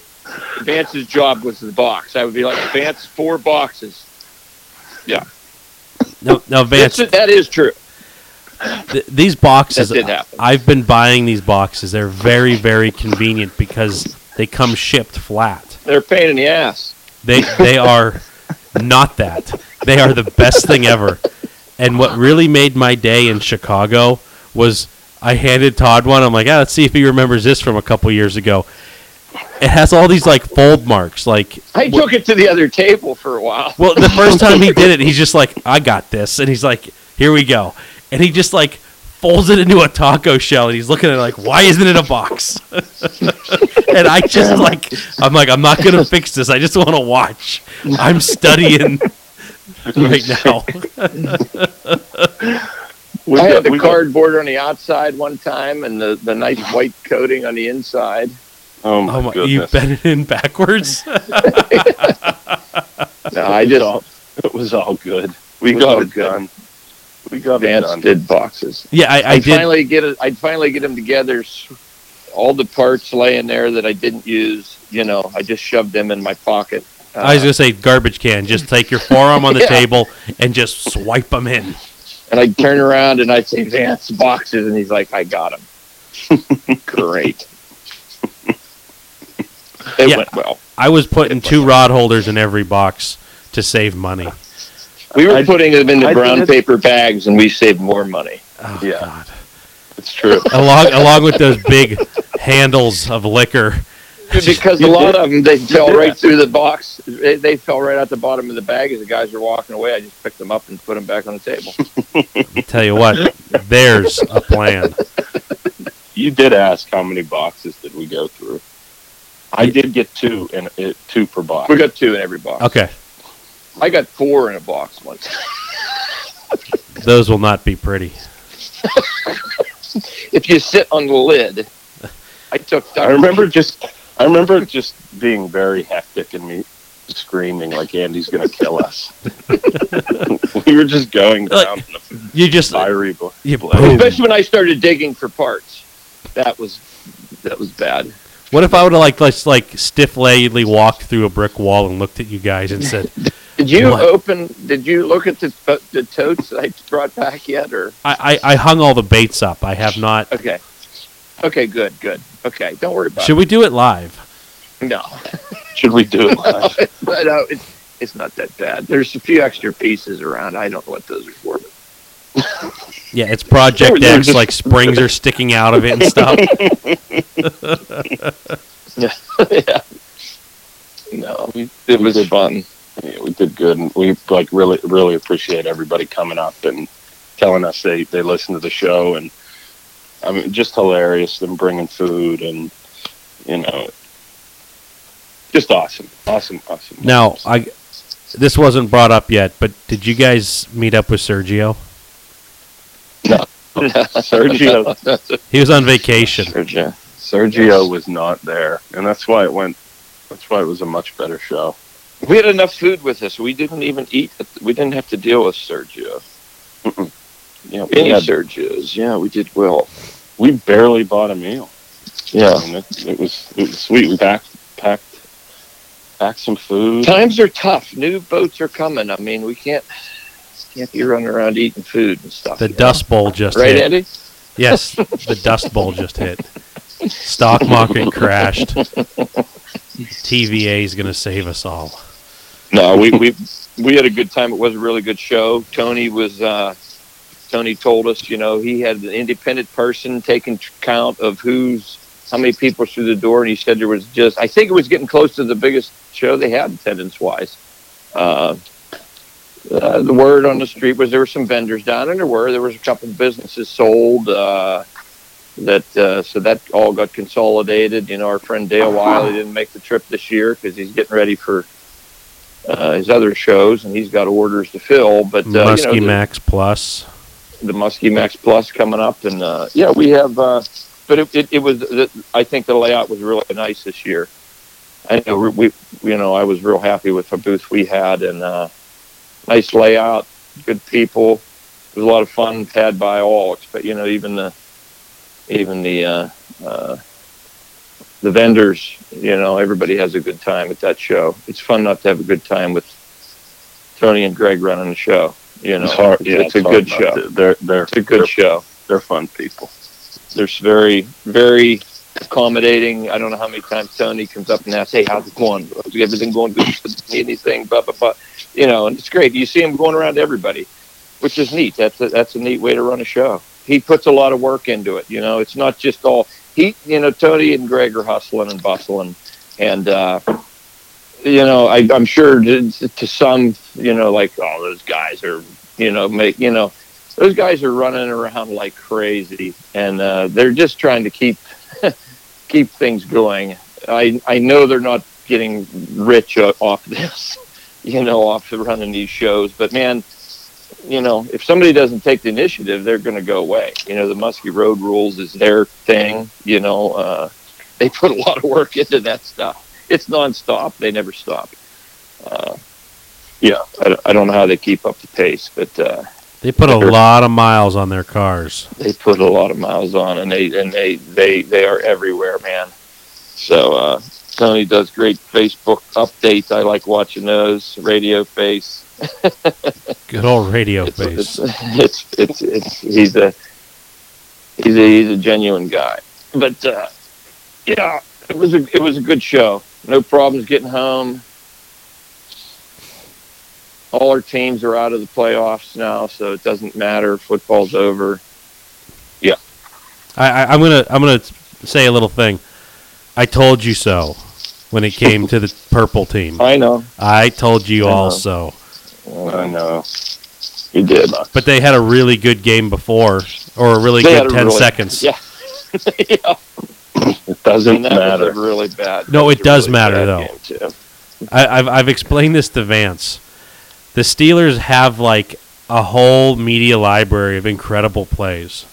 Speaker 2: Vance's job was the box. I would be like, Vance, four boxes. Yeah.
Speaker 1: No, no, Vance.
Speaker 2: That's, that is true.
Speaker 1: th- these boxes.
Speaker 2: That did happen.
Speaker 1: I've been buying these boxes. They're very, very convenient because they come shipped flat.
Speaker 2: They're a pain in the ass.
Speaker 1: They they are not that. They are the best thing ever. And what really made my day in Chicago was I handed Todd one. I'm like, ah, let's see if he remembers this from a couple years ago. It has all these like fold marks. Like,
Speaker 2: I took it to the other table for a while.
Speaker 1: well, the first time he did it, he's just like, I got this, and he's like, here we go, and he just like folds it into a taco shell, and he's looking at it like, why isn't it a box? and I just like, I'm like, I'm not gonna fix this. I just want to watch. I'm studying right now.
Speaker 3: We
Speaker 2: I
Speaker 3: got-
Speaker 2: had the
Speaker 3: we got-
Speaker 2: cardboard on the outside one time and the, the nice mm-hmm. white coating on the inside.
Speaker 3: oh my,
Speaker 1: Oh my,
Speaker 3: goodness!
Speaker 1: you bent it in backwards.
Speaker 2: No, I
Speaker 3: It
Speaker 2: just
Speaker 3: all- it was all good. We
Speaker 2: It
Speaker 3: got
Speaker 2: all
Speaker 3: it done. We got it done.
Speaker 2: did boxes.
Speaker 1: yeah, I, I
Speaker 2: I'd
Speaker 1: did.
Speaker 2: finally get it. I'd finally get them together. All the parts laying there that I didn't use. You know, I just shoved them in my pocket. Uh,
Speaker 1: I was gonna say garbage can. Just take your forearm on the
Speaker 2: Yeah.
Speaker 1: table and just swipe them in.
Speaker 2: and I'd turn around and I'd say Vance boxes, and he's like, "I got them." Great. It
Speaker 1: Yeah.
Speaker 2: went well.
Speaker 1: I was putting two rod holders in every box to save money.
Speaker 2: We were
Speaker 3: I-
Speaker 2: putting them in the
Speaker 3: I
Speaker 2: brown paper bags, and we saved more money.
Speaker 1: Oh
Speaker 3: Yeah.
Speaker 1: God!
Speaker 3: It's true.
Speaker 1: Along along with those big handles of liquor.
Speaker 2: Because a lot
Speaker 3: did-
Speaker 2: of them they fell
Speaker 3: did
Speaker 2: right
Speaker 3: that.
Speaker 2: through the box. They, they fell right out the bottom of the bag as the guys were walking away. I just picked them up and put them back on the table.
Speaker 1: Tell you what, there's a plan.
Speaker 3: You did ask how many boxes did we go through. I did get two and it uh, two per box.
Speaker 2: We got two in every box.
Speaker 1: Okay,
Speaker 2: I got four in a box once.
Speaker 1: those will not be pretty.
Speaker 2: if you sit on the lid, I took.
Speaker 3: I remember just I remember just being very hectic and me screaming like Andy's gonna kill us. we were just going down in a
Speaker 1: You just uh,
Speaker 3: fiery bl-
Speaker 1: you
Speaker 2: especially when I started digging for parts. That was that was bad.
Speaker 1: What if I would have like like like stiff leggedly walked through a brick wall and looked at you guys and said,
Speaker 2: Did you
Speaker 1: What?
Speaker 2: open? Did you look at the the totes that I brought back yet? Or
Speaker 1: I, I, I hung all the baits up. I have not.
Speaker 2: okay, okay, good, good. Okay, don't worry about it.
Speaker 1: Should we do it live?
Speaker 2: No,
Speaker 3: Should we do it live?
Speaker 2: but uh, it's it's not that bad. There's a few extra pieces around. I don't know what those are for.
Speaker 1: Yeah, it's Project
Speaker 3: They're- they're
Speaker 1: X.
Speaker 3: just-
Speaker 1: Like springs are sticking out of it and stuff.
Speaker 2: yeah. No,
Speaker 3: We,
Speaker 2: it was
Speaker 3: did,
Speaker 2: fun.
Speaker 3: yeah, we did good, and we like really really appreciate everybody coming up and telling us they they listen to the show, and I mean just hilarious them bringing food and you know just awesome, awesome, awesome.
Speaker 1: Now, I this wasn't brought up yet, but did you guys meet up with Sergio?
Speaker 3: No, Sergio
Speaker 1: He was on vacation.
Speaker 2: Sergio.
Speaker 3: Sergio was not there, and that's why it went. That's why it was a much better show.
Speaker 2: We had enough food with us. We didn't even eat. We didn't have to deal with Sergio.
Speaker 3: You know, we,
Speaker 2: Any
Speaker 3: had,
Speaker 2: Sergios. Yeah, we did well.
Speaker 3: We barely bought a meal.
Speaker 2: Yeah.
Speaker 3: I mean, it, it was it was sweet. We packed packed packed some food.
Speaker 2: Times are tough. New boats are coming. I mean, we can't can't be running around eating food and stuff.
Speaker 1: The
Speaker 2: you know?
Speaker 1: Dust Bowl just
Speaker 2: Right,
Speaker 1: hit.
Speaker 2: Andy?
Speaker 1: Yes, the Dust Bowl just hit. Stock market crashed. TVA is going to save us all.
Speaker 2: No, we, we we had a good time. It was a really good show. Tony was uh, Tony told us, you know, he had an independent person taking count of who's how many people through the door, and he said there was just I think it was getting close to the biggest show they had attendance wise. Uh, uh, the word on the street was there were some vendors down, and there were there was a couple of businesses sold. Uh, that uh, so that all got consolidated. You know, our friend Dale Wiley didn't make the trip this year because he's getting ready for uh, his other shows, and he's got orders to fill. But uh, you know,
Speaker 1: Muskie
Speaker 2: the,
Speaker 1: Max Plus.
Speaker 2: The Muskie Max Plus coming up, and uh, yeah, we have. Uh, but it, it, it was. I think the layout was really nice this year. I know we, you know, I was real happy with the booth we had, and uh, nice layout, good people. It was a lot of fun had by all. But you know, even the, even the, uh, uh, the vendors. You know, everybody has a good time at that show. It's fun not to have a good time with Tony and Greg running the show. You know,
Speaker 3: it's hard.
Speaker 2: it's,
Speaker 3: Yeah,
Speaker 2: it's a
Speaker 3: hard
Speaker 2: good show.
Speaker 3: to- They're they're
Speaker 2: It's a good
Speaker 3: they're,
Speaker 2: show.
Speaker 3: they're fun people.
Speaker 2: They're very, very accommodating. I don't know how many times Tony comes up and asks, "Hey, how's it going? Is everything going good? Need anything?" Blah blah blah. You know, and it's great. You see him going around to everybody, which is neat. That's a, that's a neat way to run a show. He puts a lot of work into it. You know, it's not just all he. You know, Tony and Greg are hustling and bustling, and uh, you know, I, I'm sure to, to some, you know, like, oh, those guys are, you know, make, you know, those guys are running around like crazy, and uh, they're just trying to keep keep things going. I I know they're not getting rich off this, you know, off of running these shows, but man, you know, if somebody doesn't take the initiative, they're going to go away. You know, the Muskie Road Rules is their thing. You know, uh, they put a lot of work into that stuff. It's nonstop. They never stop. Uh, yeah, I, don't- I don't know how they keep up the pace, but uh,
Speaker 1: They put a lot of miles on their cars.
Speaker 2: they put a lot of miles on, and they and they they they are everywhere, man. So uh, Tony does great Facebook updates. I like watching those. Radio Face.
Speaker 1: Good old radio
Speaker 2: It's,
Speaker 1: face.
Speaker 2: it's, it's it's it's he's a he's a he's a genuine guy. But uh, yeah, it was a it was a good show. No problems getting home. All our teams are out of the playoffs now, so it doesn't matter. Football's over.
Speaker 1: I, I, I'm gonna I'm gonna say a little thing. I told you so when it came to the purple team.
Speaker 2: I know.
Speaker 1: I told you
Speaker 2: I know.
Speaker 3: I know.
Speaker 2: You did.
Speaker 1: But they had a really good game before, or a really
Speaker 2: They
Speaker 1: good ten
Speaker 2: really-
Speaker 1: seconds.
Speaker 2: Yeah. yeah.
Speaker 3: It doesn't
Speaker 2: that
Speaker 3: matter.
Speaker 2: was a really bad.
Speaker 1: No, it does
Speaker 2: really
Speaker 1: matter, though. I, I've I've explained this to Vance. The Steelers have like a whole media library of incredible plays.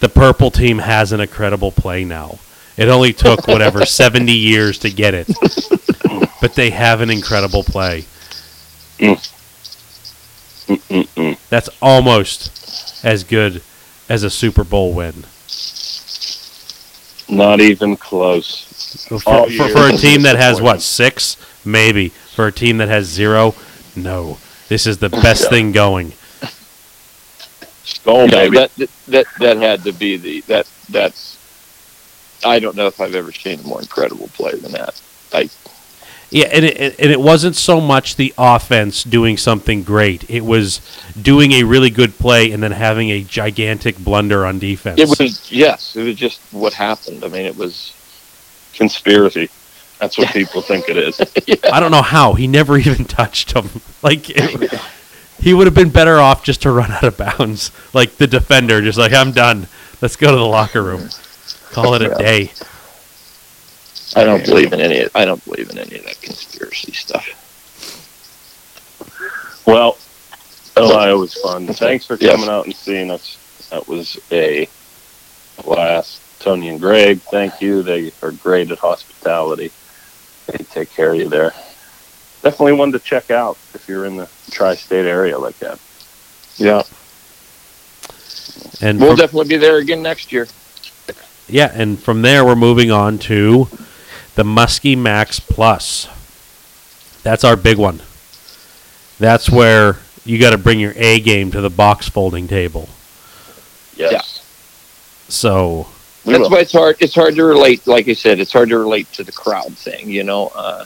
Speaker 1: The purple team has an incredible play now. It only took whatever seventy years to get it, but they have an incredible play. Mm.
Speaker 3: Mm-mm-mm.
Speaker 1: That's almost as good as a Super Bowl win.
Speaker 3: Not even close.
Speaker 1: For, for, for a team that has what six, maybe. For a team that has zero, no. This is the best thing going.
Speaker 3: Skull,
Speaker 2: Yeah,
Speaker 3: baby.
Speaker 2: that, that that had to be the that that's. I don't know if I've ever seen a more incredible play than that. I
Speaker 1: Yeah, and it, and it wasn't so much the offense doing something great. It was doing a really good play and then having a gigantic blunder on defense.
Speaker 2: it was yes, it was just what happened. I mean, it was
Speaker 3: conspiracy. That's what people think it is.
Speaker 1: I don't know how he never even touched him. Like it- he would have been better off just to run out of bounds, like the defender, just like I'm done. Let's go to the locker room. Call it a day.
Speaker 2: I don't believe in any. Of, I don't believe in any of that conspiracy stuff.
Speaker 3: Well, Ohio was fun. Thanks for
Speaker 2: Yes.
Speaker 3: coming out and seeing us. That was a blast. Tony and Greg, thank you. They are great at hospitality. They take care of you there. Definitely one to check out if you're in the tri-state area like that.
Speaker 2: Yeah,
Speaker 1: And
Speaker 2: we'll
Speaker 1: from-
Speaker 2: definitely be there again next year.
Speaker 1: yeah, and from there we're moving on to the Muskie Max Plus. That's our big one. That's where you got to bring your A game to the box folding table.
Speaker 3: Yes.
Speaker 1: So
Speaker 2: That's
Speaker 3: will.
Speaker 2: why it's hard. It's hard to relate. Like I said, it's hard to relate to the crowd thing. You know, uh,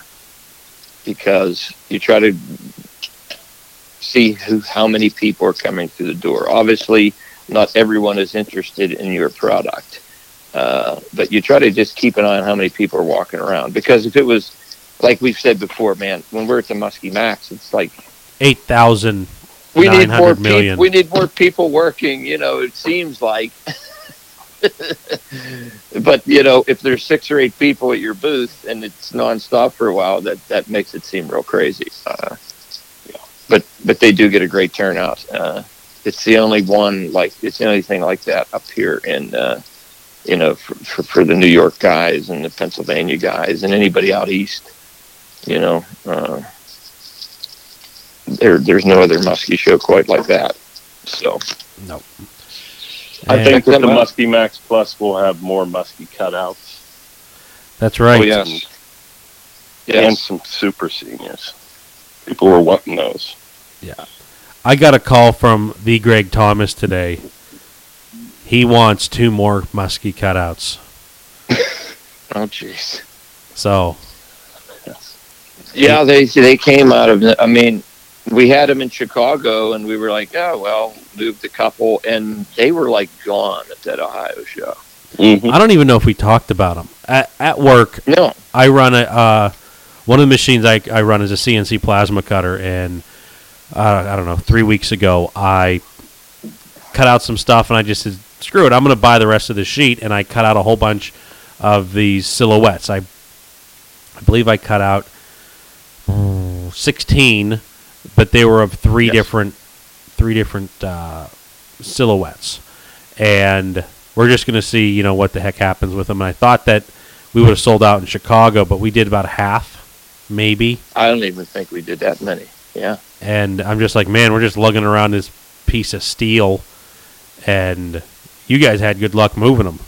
Speaker 2: because you try to see who, how many people are coming through the door. Obviously, not everyone is interested in your product, uh, but you try to just keep an eye on how many people are walking around. Because if it was, like we've said before, man, when we're at the Muskie Max, it's like
Speaker 1: eight thousand
Speaker 2: we need more
Speaker 1: 900 million.
Speaker 2: people. We need more people working. You know, it seems like. but you know, if there's six or eight people at your booth and it's nonstop for a while, that that makes it seem real crazy. Uh, yeah. But but they do get a great turnout. Uh, it's the only one like it's the only thing like that up here in uh, you know for, for for the New York guys and the Pennsylvania guys and anybody out east. You know. Uh, there, there's no other muskie show quite like that. So
Speaker 1: no.
Speaker 3: I
Speaker 1: And
Speaker 3: think with
Speaker 2: Check
Speaker 3: the
Speaker 2: them out.
Speaker 3: Muskie Max Plus, we'll have more Muskie cutouts
Speaker 1: that's right.
Speaker 2: Oh, yes.
Speaker 3: and
Speaker 2: yes,
Speaker 3: some super seniors. People were wanting those. Yeah.
Speaker 1: I got a call from the Greg Thomas today. He wants two more muskie cutouts.
Speaker 2: oh jeez.
Speaker 1: So
Speaker 2: Yeah, they they came out of. I mean, we had them in Chicago, and we were like, oh well, moved a couple, and they were like gone at that Ohio show.
Speaker 3: Mm-hmm.
Speaker 1: I don't even know if we talked about them at, at work.
Speaker 2: No,
Speaker 1: I run a uh, one of the machines I, I run is a CNC plasma cutter, and uh, I don't know. Three weeks ago, I cut out some stuff, and I just said, "Screw it! I'm going to buy the rest of the sheet." And I cut out a whole bunch of these silhouettes. I I believe I cut out mm, sixteen, but they were of three
Speaker 2: Yes.
Speaker 1: different three different uh, silhouettes, and we're just going to see, you know, what the heck happens with them. And I thought that we would have sold out in Chicago, but we did about half, maybe.
Speaker 2: I don't even think we did that many. Yeah,
Speaker 1: And I'm just like, man, we're just lugging around this piece of steel, and you guys had good luck moving them,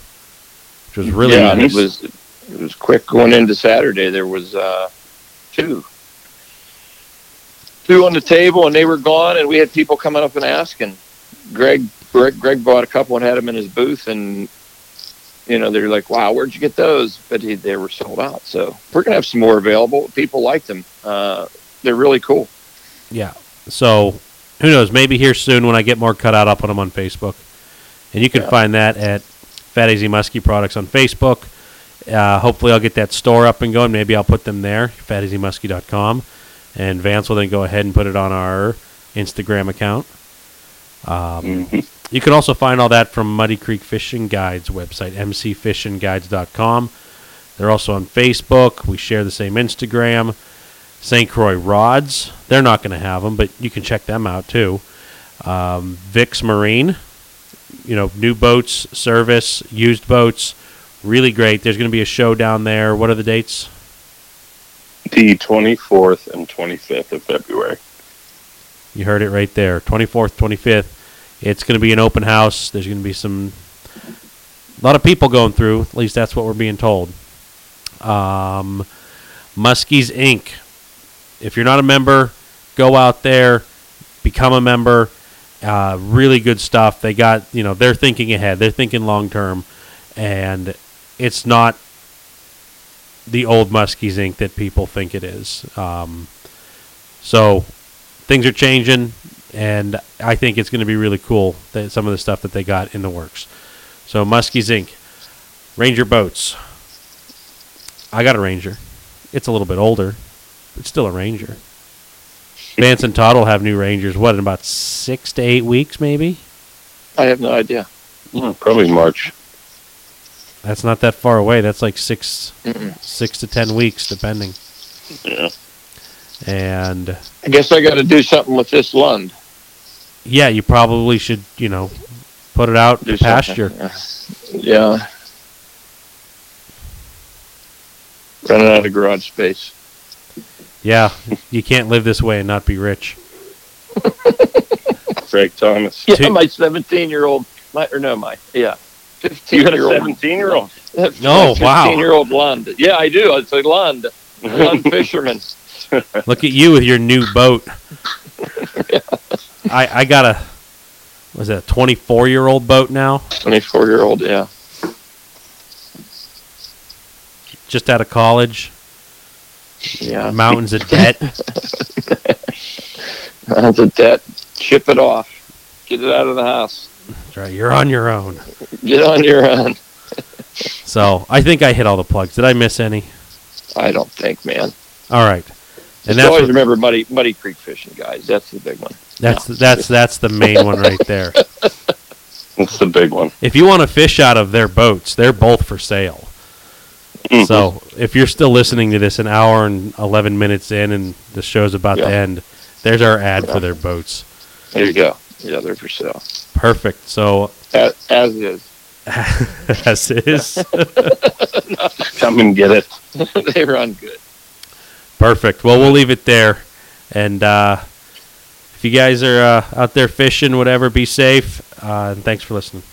Speaker 1: which was really
Speaker 2: yeah,
Speaker 1: nice.
Speaker 2: it was it was quick going into Saturday. There was uh, two, two on the table, and they were gone. And we had people coming up and asking. Greg, Greg, Greg bought a couple and had them in his booth, and you know they're like, "Wow, where'd you get those?" But he, they were sold out. So we're gonna have some more available. People like them. Uh, they're really cool.
Speaker 1: Yeah. So who knows? Maybe here soon when I get more cut out, I'll put them on Facebook, and you can
Speaker 2: Yeah.
Speaker 1: find that at Fat Easy Muskie Products on Facebook. Uh, hopefully, I'll get that store up and going. Maybe I'll put them there, fateasymuskie.com, and Vance will then go ahead and put it on our Instagram account. Um,
Speaker 3: Mhm.
Speaker 1: You can also find all that from Muddy Creek Fishing Guides website, mcfishingguides.com. They're also on Facebook. We share the same Instagram. St. Croix Rods. They're not going to have them, but you can check them out too. Um, Vic's Marine. You know, new boats, service, used boats. Really great. There's going to be a show down there. What are the dates?
Speaker 3: The 24th and 25th of February.
Speaker 1: You heard it right there. 24th, 25th. It's going to be an open house. There's going to be some a lot of people going through. At least that's what we're being told. Um, Muskies Inc. If you're not a member, go out there, become a member. Uh, really good stuff. They got you know they're thinking ahead. They're thinking long term, and it's not the old Muskies Inc. that people think it is. Um, so things are changing, and I think it's going to be really cool that some of the stuff that they got in the works. So Muskies Inc. Ranger boats. I got a Ranger. It's a little bit older, but still a Ranger. Vance and Todd will have new Rangers. What in about six to eight weeks, maybe?
Speaker 2: I have no idea.
Speaker 3: Hmm, probably March.
Speaker 1: That's not that far away. That's like 6
Speaker 2: Mm-mm.
Speaker 1: six to ten weeks, depending.
Speaker 3: Yeah.
Speaker 1: And
Speaker 2: I guess I got to do something with this Lund.
Speaker 1: yeah, you probably should, you know, put it out
Speaker 2: Do
Speaker 1: to pasture.
Speaker 2: something. Yeah. Running out of garage space.
Speaker 1: Yeah, you can't live this way and not be rich.
Speaker 3: Craig Thomas.
Speaker 2: Yeah,
Speaker 1: Two-
Speaker 2: my 17 year old, my or no, my yeah, 15
Speaker 3: You got a
Speaker 2: year old.
Speaker 3: 17 year old.
Speaker 1: Oh, wow.
Speaker 2: 15 year old Lund. Yeah, I do. It's a Lund. Lund fisherman.
Speaker 1: Look at you with your new boat. I I got a was it a 24 year old boat now,
Speaker 2: 24 year old. Yeah.
Speaker 1: just out of college.
Speaker 2: Yeah.
Speaker 1: Mountains of debt.
Speaker 2: That's a debt. Chip it off. Get it out of the house.
Speaker 1: That's right, you're on your own.
Speaker 2: Get on your own.
Speaker 1: So I think I hit all the plugs. Did I miss any?
Speaker 2: I don't think, man.
Speaker 1: All right,
Speaker 2: Just
Speaker 1: and that's
Speaker 2: always
Speaker 1: what-
Speaker 2: remember Muddy Muddy Creek fishing, guys. That's the big one.
Speaker 1: that's that's that's the main one right there.
Speaker 3: That's the big one.
Speaker 1: If you want to fish out of their boats, they're both for sale.
Speaker 3: Mhm.
Speaker 1: So if you're still listening to this an hour and 11 minutes in and the show's about to end, there's our ad
Speaker 2: Yeah.
Speaker 1: for their boats.
Speaker 2: There you go. Yeah, they're for sale.
Speaker 1: Perfect. So
Speaker 2: As, as is.
Speaker 1: as is.
Speaker 3: Come and get it.
Speaker 2: they run good.
Speaker 1: Perfect. Well, we'll leave it there. And uh, if you guys are uh, out there fishing, whatever, be safe. Uh, and thanks for listening.